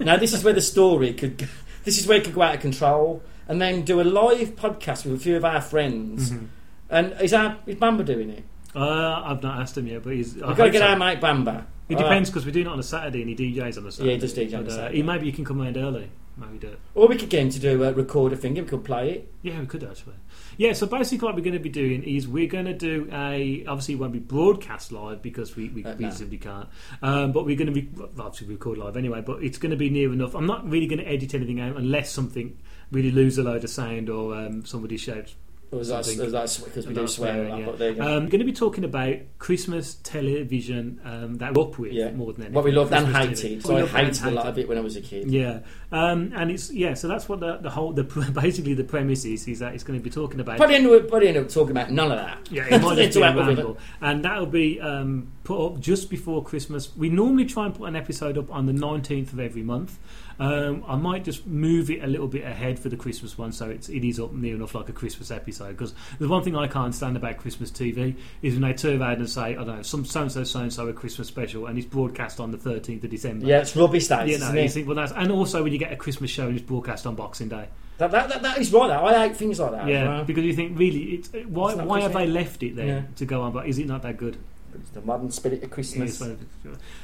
Now, this is where the story could. This is where it could go out of control, and then do a live podcast with a few of our friends. Mhm. And is our is Bamba doing it? Uh, I've not asked him yet, but he's. We've got to get so. our mate Bamba. It depends because we're doing it on a Saturday and he DJs on a Saturday. he does DJ on a uh, Saturday. he- maybe you can come around early. Maybe do it. Or we could get him to do a record a thing. And we could play it. Yeah, we could actually. Yeah, so basically, what we're going to be doing is we're going to do a. Obviously, it won't be broadcast live because we, we, Uh, we no. simply can't. Um, but we're going to be. Obviously, record live anyway, but it's going to be near enough. I'm not really going to edit anything out unless something really lose a load of sound or um, somebody shouts. Was that because we do swear a swearing, lot? yeah. There. Um, going to be talking about Christmas television um, that we're up with Yeah. more than anything. what we loved and hated. So I hated a lot of it when I was a kid. Yeah, um, and it's yeah. So that's what the, the whole the basically the premise is is that it's going to be talking about. Probably end up, probably end up talking about none of that. Yeah, it might just be a ramble, and that'll be um, put up just before Christmas. We normally try and put an episode up on the nineteenth of every month. Um, I might just move it a little bit ahead for the Christmas one, so it's it is up near enough like a Christmas episode. Because the one thing I can't stand about Christmas TV is when they turn around and say, I don't know, some so and so so and so a Christmas special, and it's broadcast on the thirteenth of December. Yeah, it's rubbish that You know, isn't you think, well, that's, and also when you get a Christmas show and it's broadcast on Boxing Day. That, that, that, that is right. I hate things like that. Yeah, because you think really, it's, why It's not why have they left it there Yeah. to go on? But is it not that good? It's the modern spirit of Christmas.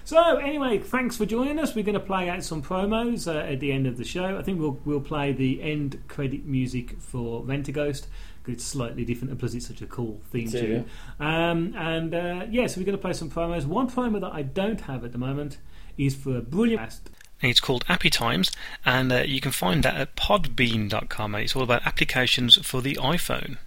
So anyway, thanks for joining us. We're going to play out some promos uh, at the end of the show. I think we'll we'll play the end credit music for Rentaghost because it's slightly different, and plus it's such a cool theme Too, tune. Um, and uh, yeah, so we're going to play some promos. One promo that I don't have at the moment is for a brilliant. And it's called Appy Times, and uh, you can find that at podbean.com. And it's all about applications for the iPhone.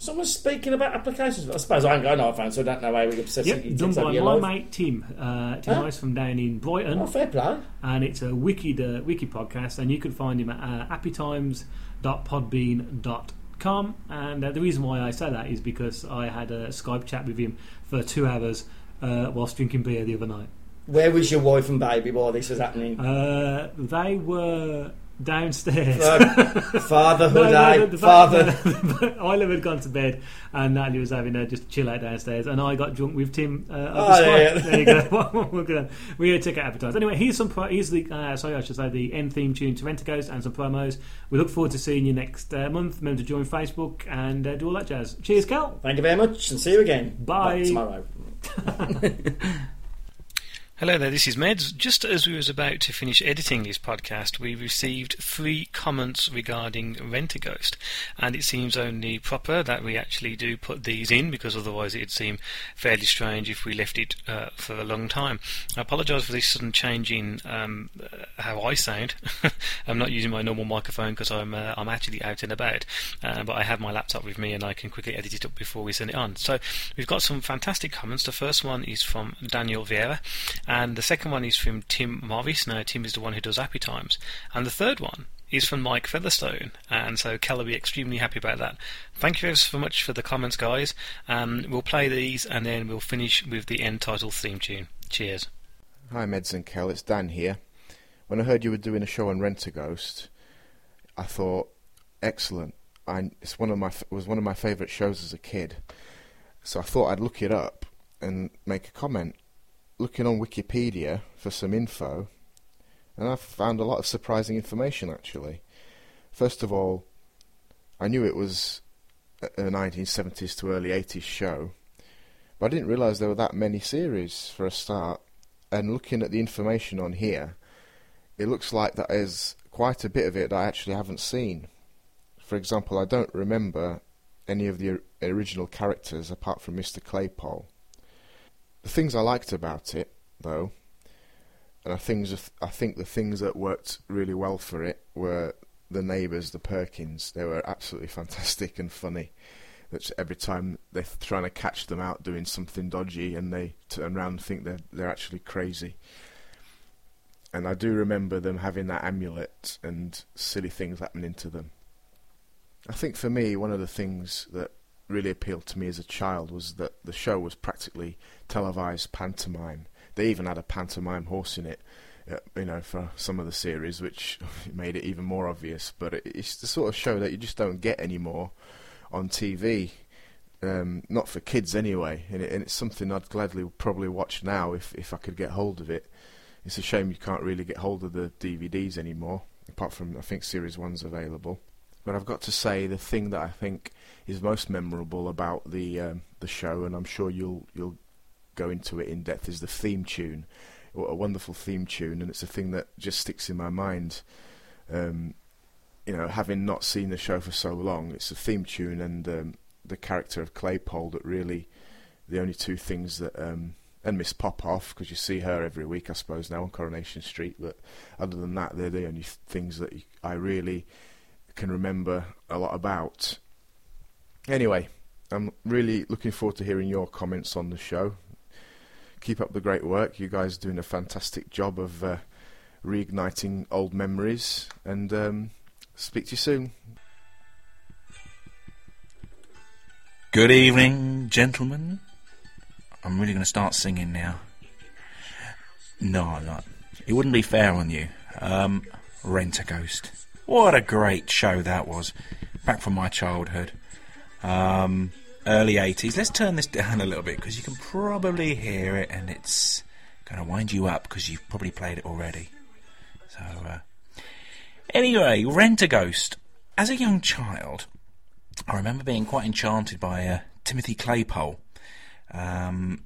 Someone's speaking about applications. I suppose I ain't got an iPhone, so I don't know how we obsess Yep, done by my life. mate Tim. Uh, Tim Huh? Rice from down in Brighton. Oh, fair play. and it's a wiki uh, wiki podcast, and you can find him at uh, appytimes.podbean.com. And uh, the reason why I say that is because I had a Skype chat with him for two hours uh, whilst drinking beer the other night. Where was your wife and baby while this was happening? Uh, they were downstairs. Fatherhood, No, no, the- the- Father. the- Oliver had gone to bed, and Natalie was having a just chill out downstairs, and I got drunk with Tim. Uh, Oh, the yeah. There you go. We had ticket advertised. Anyway, here's some. Pro- here's the. Uh, sorry, I should say the end theme tune to Rentaghost and some promos. We look forward to seeing you next uh, month. Remember to join Facebook and uh, do all that jazz. Cheers, Kel. Thank you very much, and see you again. Bye. tomorrow. Hello there, this is Meds. Just as we was about to finish editing this podcast, we received three comments regarding Rent-A-Ghost, and it seems only proper that we actually do put these in, because otherwise it'd seem fairly strange if we left it uh, for a long time. I apologise for this sudden change in um, uh, how I sound. I'm not using my normal microphone because I'm uh, I'm actually out and about, uh, but I have my laptop with me and I can quickly edit it up before we send it on. So we've got some fantastic comments. The first one is from Daniel Vieira, and the second one is from Tim Marvis. Now Tim is the one who does Appy Times, and the third one is from Mike Featherstone, and so Kel will be extremely happy about that. Thank you so much for the comments, guys. Um, we'll play these and then we'll finish with the end title theme tune. Cheers. Hi, Meds and Kel. It's Dan here. When I heard you were doing a show on Rent a Ghost, I thought, excellent. I, it's one of my was one of my favourite shows as a kid, so I thought I'd look it up and make a comment. Looking on Wikipedia for some info, and I found a lot of surprising information actually. First of all, I knew it was a a 1970s to early 80s show, but I didn't realise there were that many series for a start and looking at the information on here, it looks like that is quite a bit of it I actually haven't seen. For example, I don't remember any of the original characters apart from Mr. Claypole. The things I liked about it, though, and I things I think the things that worked really well for it were the neighbours, the Perkins. They were absolutely fantastic and funny. That every time they're trying to catch them out doing something dodgy, and they turn around and think they're they're actually crazy. And I do remember them having that amulet and silly things happening to them. I think for me, one of the things that really appealed to me as a child was that the show was practically televised pantomime. They even had a pantomime horse in it, uh, you know, for some of the series, which made it even more obvious. But it's the sort of show that you just don't get anymore on TV. Um, not for kids anyway, and, it, and it's something I'd gladly probably watch now if if I could get hold of it. It's a shame you can't really get hold of the DVDs anymore, apart from I think Series One's available. But I've got to say the thing that I think is most memorable about the um, the show, and I'm sure you'll you'll go into it in depth, is the theme tune. A wonderful theme tune, and it's a thing that just sticks in my mind. Um, you know, having not seen the show for so long, it's a theme tune and um, the character of Claypole that really the only two things that um, and Miss Popoff because you see her every week, I suppose now on Coronation Street. But other than that, they're the only th- things that I really can remember a lot about. Anyway, I'm really looking forward to hearing your comments on the show. Keep up the great work. You guys are doing a fantastic job of uh, reigniting old memories. And um, speak to you soon. Good evening, gentlemen. I'm really going to start singing now. No, I'm not. It wouldn't be fair on you. Um, Rent a Ghost. What a great show that was. Back from my childhood. Um, early 80s. Let's turn this down a little bit because you can probably hear it and it's going to wind you up because you've probably played it already. So, uh, anyway, Rent a Ghost. As a young child, I remember being quite enchanted by uh, Timothy Claypole. Um,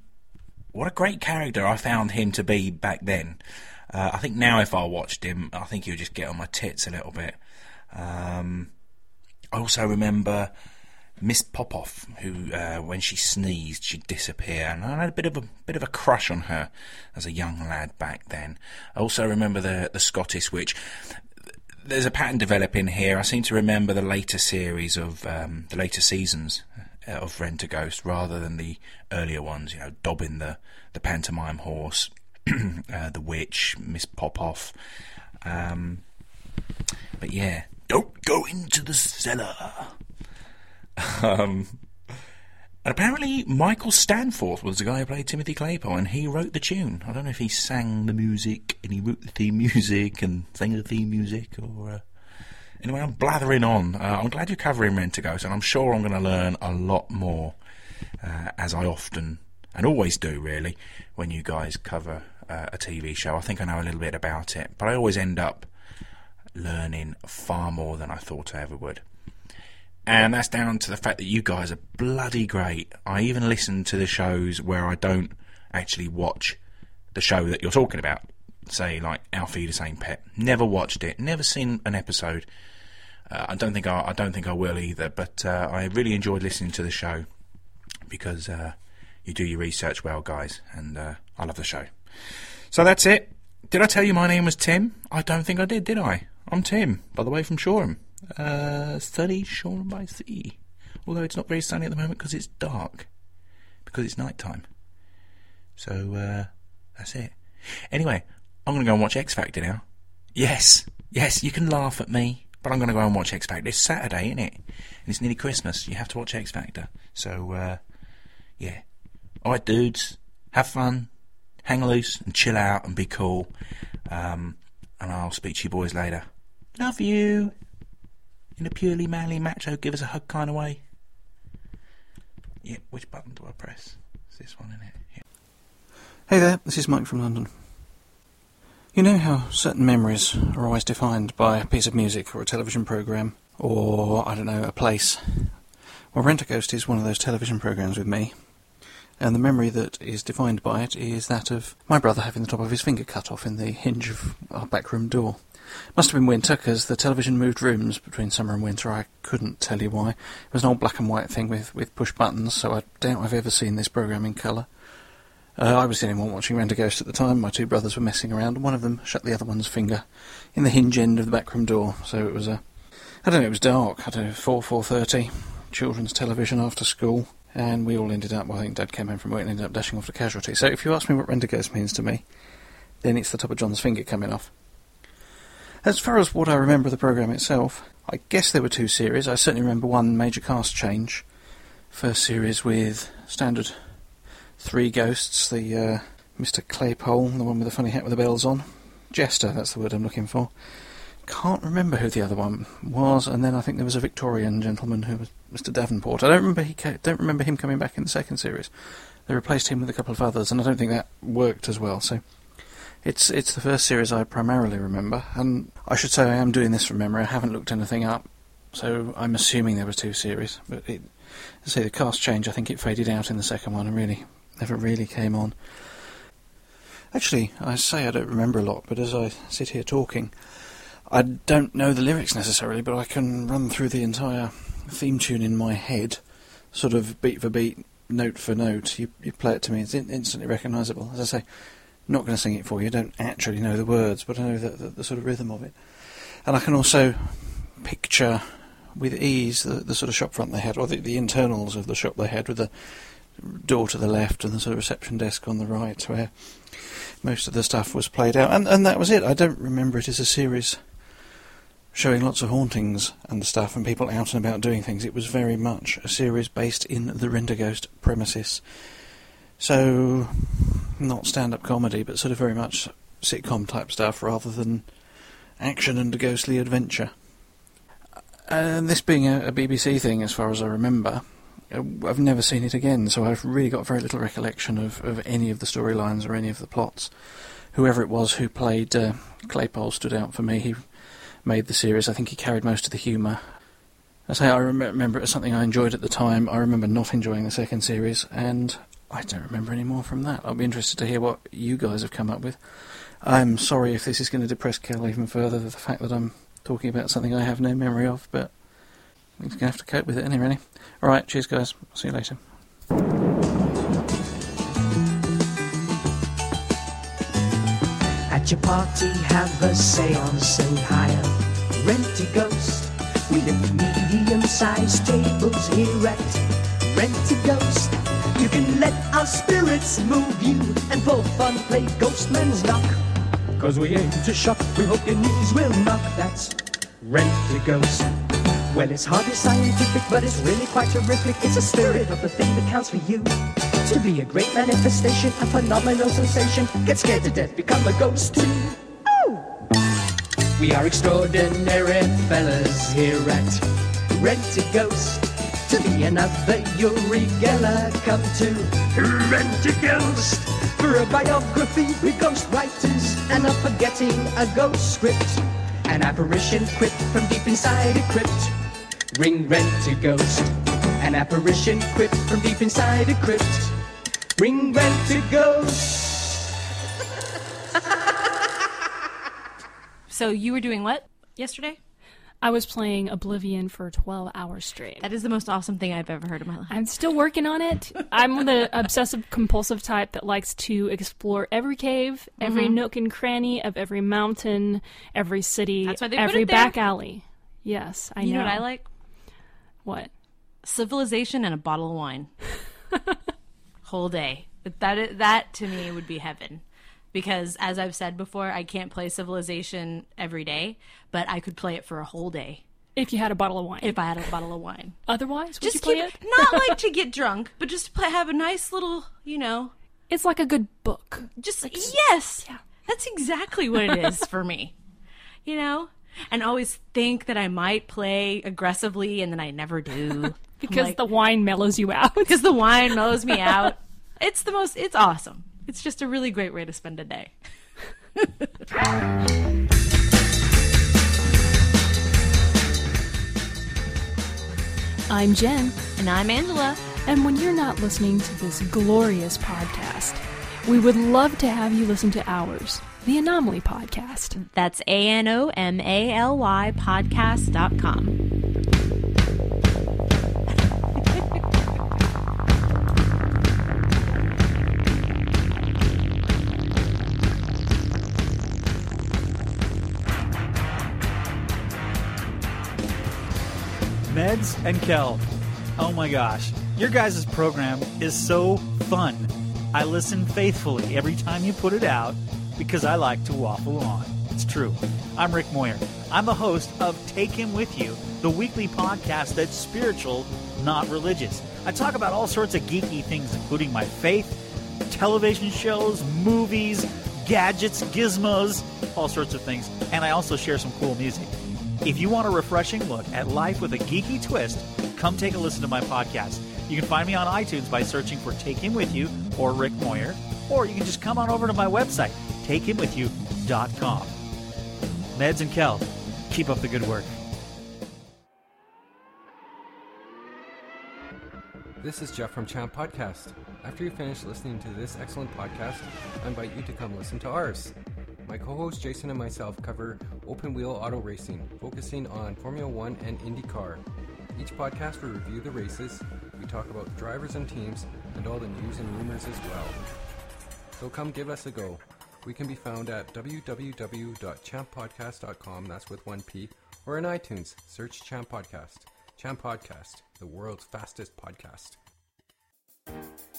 what a great character I found him to be back then. Uh, I think now if I watched him, I think he would just get on my tits a little bit. Um, I also remember Miss Popoff, who uh, when she sneezed she'd disappear, and I had a bit of a bit of a crush on her as a young lad back then. I also remember the the Scottish witch there's a pattern developing here. I seem to remember the later series of um, the later seasons uh, of Rent a Ghost rather than the earlier ones. You know, Dobbin the the pantomime horse, uh, the witch, Miss Popoff. Um, but yeah, don't go into the cellar. um, apparently, Michael Staniforth was the guy who played Timothy Claypole, and he wrote the tune. I don't know if he sang the music and he wrote the theme music and sang the theme music, or uh... anyway, I'm blathering on. Uh, I'm glad you're covering Rentaghost, and I'm sure I'm going to learn a lot more, uh, as I often and always do, really, when you guys cover uh, a TV show. I think I know a little bit about it, but I always end up learning far more than I thought I ever would. And that's down to the fact that you guys are bloody great. I even listen to the shows where I don't actually watch the show that you're talking about. Say, like Alfie the Same Pet. Never watched it, never seen an episode. Uh, I don't think I, I don't think I will either. But uh, I really enjoyed listening to the show because uh, you do your research well, guys, and uh, I love the show. So that's it. Did I tell you my name was Tim? I don't think I did, did I? I'm Tim, by the way, from Shoreham. Uh, sunny Shoreham by Sea. Although it's not very sunny at the moment because it's dark. Because it's night time. So, uh, that's it. Anyway, I'm going to go and watch X Factor now. Yes, yes, you can laugh at me, but I'm going to go and watch X Factor. It's Saturday, isn't it? And it's nearly Christmas. You have to watch X Factor. So, uh, yeah. Alright, dudes. Have fun. Hang loose and chill out and be cool. Um, and I'll speak to you boys later. Love you. In a purely manly macho, give us a hug kind of way. Yeah, which button do I press? It's this one, isn't it? Yeah. Hey there, this is Mike from London. You know how certain memories are always defined by a piece of music or a television programme, or, I don't know, a place? Well, Rent a Ghost is one of those television programmes with me, and the memory that is defined by it is that of my brother having the top of his finger cut off in the hinge of our back room door. Must have been winter because the television moved rooms between summer and winter. I couldn't tell you why. It was an old black and white thing with, with push buttons, so I doubt I've ever seen this programme in colour. Uh, I was the only one watching Rent a Ghost at the time. My two brothers were messing around, and one of them shut the other one's finger in the hinge end of the back room door. So it was a, I don't know, it was dark. I don't know, four four thirty. Children's television after school, and we all ended up. Well, I think Dad came home from work and ended up dashing off to casualty. So if you ask me what Ghost means to me, then it's the top of John's finger coming off. As far as what I remember of the programme itself, I guess there were two series. I certainly remember one major cast change. First series with standard three ghosts, the uh, Mr. Claypole, the one with the funny hat with the bells on. Jester, that's the word I'm looking for. Can't remember who the other one was, and then I think there was a Victorian gentleman who was Mr. Davenport. I don't remember he ca- don't remember him coming back in the second series. They replaced him with a couple of others, and I don't think that worked as well. So it's it's the first series I primarily remember, and I should say I am doing this from memory. I haven't looked anything up, so I'm assuming there were two series. But it, say the cast change. I think it faded out in the second one and really never really came on. Actually, I say I don't remember a lot, but as I sit here talking, I don't know the lyrics necessarily, but I can run through the entire theme tune in my head, sort of beat for beat, note for note. You, you play it to me, it's in, instantly recognisable. As I say, not going to sing it for you. I don't actually know the words, but I know the, the, the, sort of rhythm of it. And I can also picture with ease the, the sort of shop front they had, or the, the internals of the shop they had, with the door to the left and the sort of reception desk on the right, where most of the stuff was played out. And, and that was it. I don't remember it as a series showing lots of hauntings and stuff and people out and about doing things. It was very much a series based in the Rentaghost premises. So, not stand up comedy, but sort of very much sitcom type stuff rather than action and ghostly adventure. And this being a, a BBC thing, as far as I remember, uh, I've never seen it again, so I've really got very little recollection of, of any of the storylines or any of the plots. Whoever it was who played uh, Claypole stood out for me. He made the series. I think he carried most of the humour. I say I rem- remember it as something I enjoyed at the time. I remember not enjoying the second series, and I don't remember any more from that. I'll be interested to hear what you guys have come up with. I'm sorry if this is going to depress Kel even further, the fact that I'm talking about something I have no memory of, but I'm going to have to cope with it anyway. Alright, cheers guys. I'll see you later. Your party, have a seance, say higher. Rent a ghost. We live medium-sized tables here at Rent a Ghost. You can let our spirits move you and for fun play Ghostman's Knock. Cause we aim to shock, we hope your knees will knock. That's Rent a Ghost. Well, it's hardly scientific, but it's really quite terrific. It's a spirit of the thing that counts for you. To be a great manifestation, a phenomenal sensation. Get scared to death, become a ghost too. We are extraordinary fellas here at Rent a Ghost. To be another Uri Geller, come to Rent a Ghost. For a biography we ghost writers and up for getting a ghost script. An apparition quipped from deep inside a crypt. Ring Rent a Ghost. An apparition quipped from deep inside a crypt. Ring Rent a Ghost. So you were doing what yesterday? I was playing Oblivion for 12 hours straight. That is the most awesome thing I've ever heard in my life. I'm still working on it. I'm the obsessive compulsive type that likes to explore every cave, every Mhm. nook and cranny of every mountain, every city, That's why they put every it there. back alley. Yes, I you know. know what I like? What? Civilization and a bottle of wine. Whole day. But That that to me would be heaven. Because as I've said before, I can't play Civilization every day, but I could play it for a whole day. If you had a bottle of wine. If I had a bottle of wine. Otherwise, would Just you play keep, it? not like to get drunk, but just to play, have a nice little, you know. It's like a good book. Just like, yes, that's exactly what it is for me. You know, and always think that I might play aggressively, and then I never do Because the wine mellows you out. Because the wine mellows me out. It's the most. It's awesome. It's just a really great way to spend a day. I'm Jen. And I'm Angela. And when you're not listening to this glorious podcast, we would love to have you listen to ours, the Anomaly Podcast. That's A N O M A L Y podcast.com. Meds and Kel. Oh my gosh. Your guys' program is so fun. I listen faithfully every time you put it out because I like to waffle on. It's true. I'm Rick Moyer. I'm the host of Take Him With You, the weekly podcast that's spiritual, not religious. I talk about all sorts of geeky things, including my faith, television shows, movies, gadgets, gizmos, all sorts of things. And I also share some cool music. If you want a refreshing look at life with a geeky twist, come take a listen to my podcast. You can find me on iTunes by searching for Take Him With You or Rick Moyer, or you can just come on over to my website, takehimwithyou.com. Meds and Kel, keep up the good work. This is Jeff from Champ Podcast. After you finish listening to this excellent podcast, I invite you to come listen to ours. My co host Jason and myself cover open wheel auto racing, focusing on Formula One and IndyCar. Each podcast we review the races, we talk about drivers and teams, and all the news and rumors as well. So come give us a go. We can be found at www.champpodcast.com, that's with one P, or in iTunes, search Champ Podcast. Champ Podcast, the world's fastest podcast.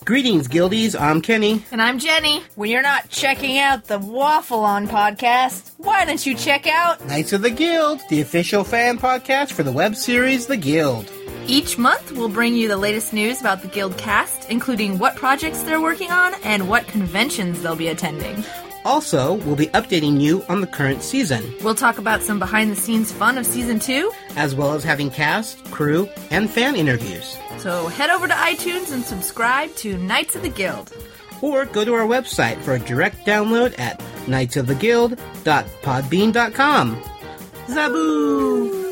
Greetings, Guildies. I'm Kenny. And I'm Jenny. When you're not checking out the Waffle On podcast, why don't you check out Knights of the Guild, the official fan podcast for the web series The Guild. Each month, we'll bring you the latest news about the Guild cast, including what projects they're working on and what conventions they'll be attending. Also, we'll be updating you on the current season, We'll talk about some behind the scenes fun of season two. as well as having cast, crew, and fan interviews. So head over to iTunes and subscribe to Knights of the Guild. Or go to our website for a direct download at knightsoftheguild.podbean.com. Zaboo!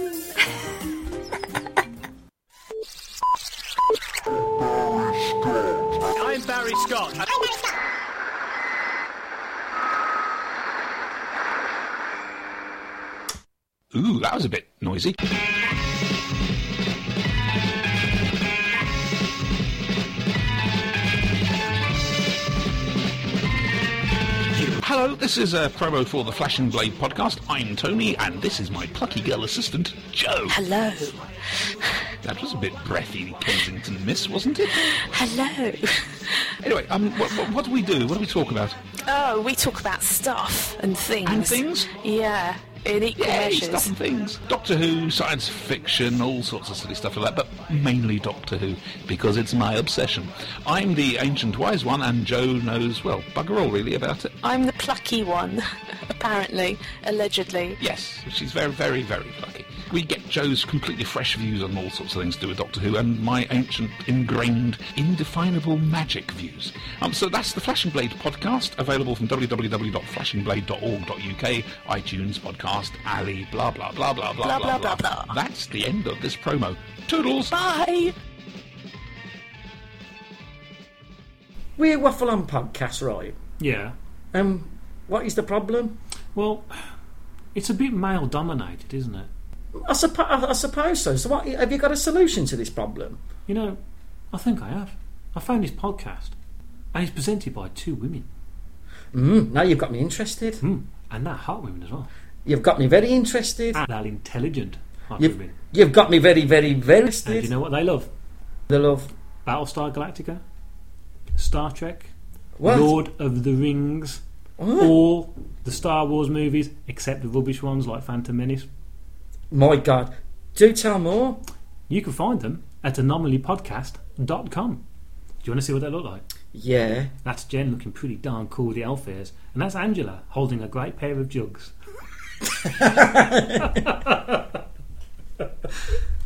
I'm Barry Scott. Ooh, that was a bit noisy. Hello, this is a promo for the Flashing Blade podcast. I'm Tony, and this is my plucky girl assistant, Joe. Hello. That was a bit breathy, Kensington Miss, wasn't it? Hello. Anyway, um, what, what, what do we do? What do we talk about? Oh, we talk about stuff and things. And things? Yeah. In equal Yeah, measures. things. Doctor Who, science fiction, all sorts of silly stuff like that, but mainly Doctor Who, because it's my obsession. I'm the ancient wise one, and Joe knows, well, bugger all really about it. I'm the plucky one, apparently, allegedly. Yes, she's very, very, very lucky. We get Joe's completely fresh views on all sorts of things to do with Doctor Who, and my ancient, ingrained, indefinable magic views. Um, so that's the Flashing Blade podcast, available from www.flashingblade.org.uk, iTunes, Podcast, Alley, blah, blah, blah, blah, blah, Blah, blah, blah, blah, blah. That's the end of this promo. Toodles! Bye! We're Waffle On podcast, right? Yeah. Um, what is the problem? Well, it's a bit male dominated, isn't it? I, suppo- I, I suppose so. So, what have you got a solution to this problem? You know, I think I have. I found this podcast, and it's presented by two women. Mm, now you've got me interested. Mm, and they're hot women as well. You've got me very interested. And they're intelligent hot You've, women. you've got me very, very, very And interested. you know what they love? They love Battlestar Galactica, Star Trek, What? Lord of the Rings, What? all the Star Wars movies except the rubbish ones like Phantom Menace. My God. Do tell more. You can find them at anomalypodcast.com. Do you want to see what they look like? Yeah. That's Jen looking pretty darn cool with the elf ears. And that's Angela holding a great pair of jugs.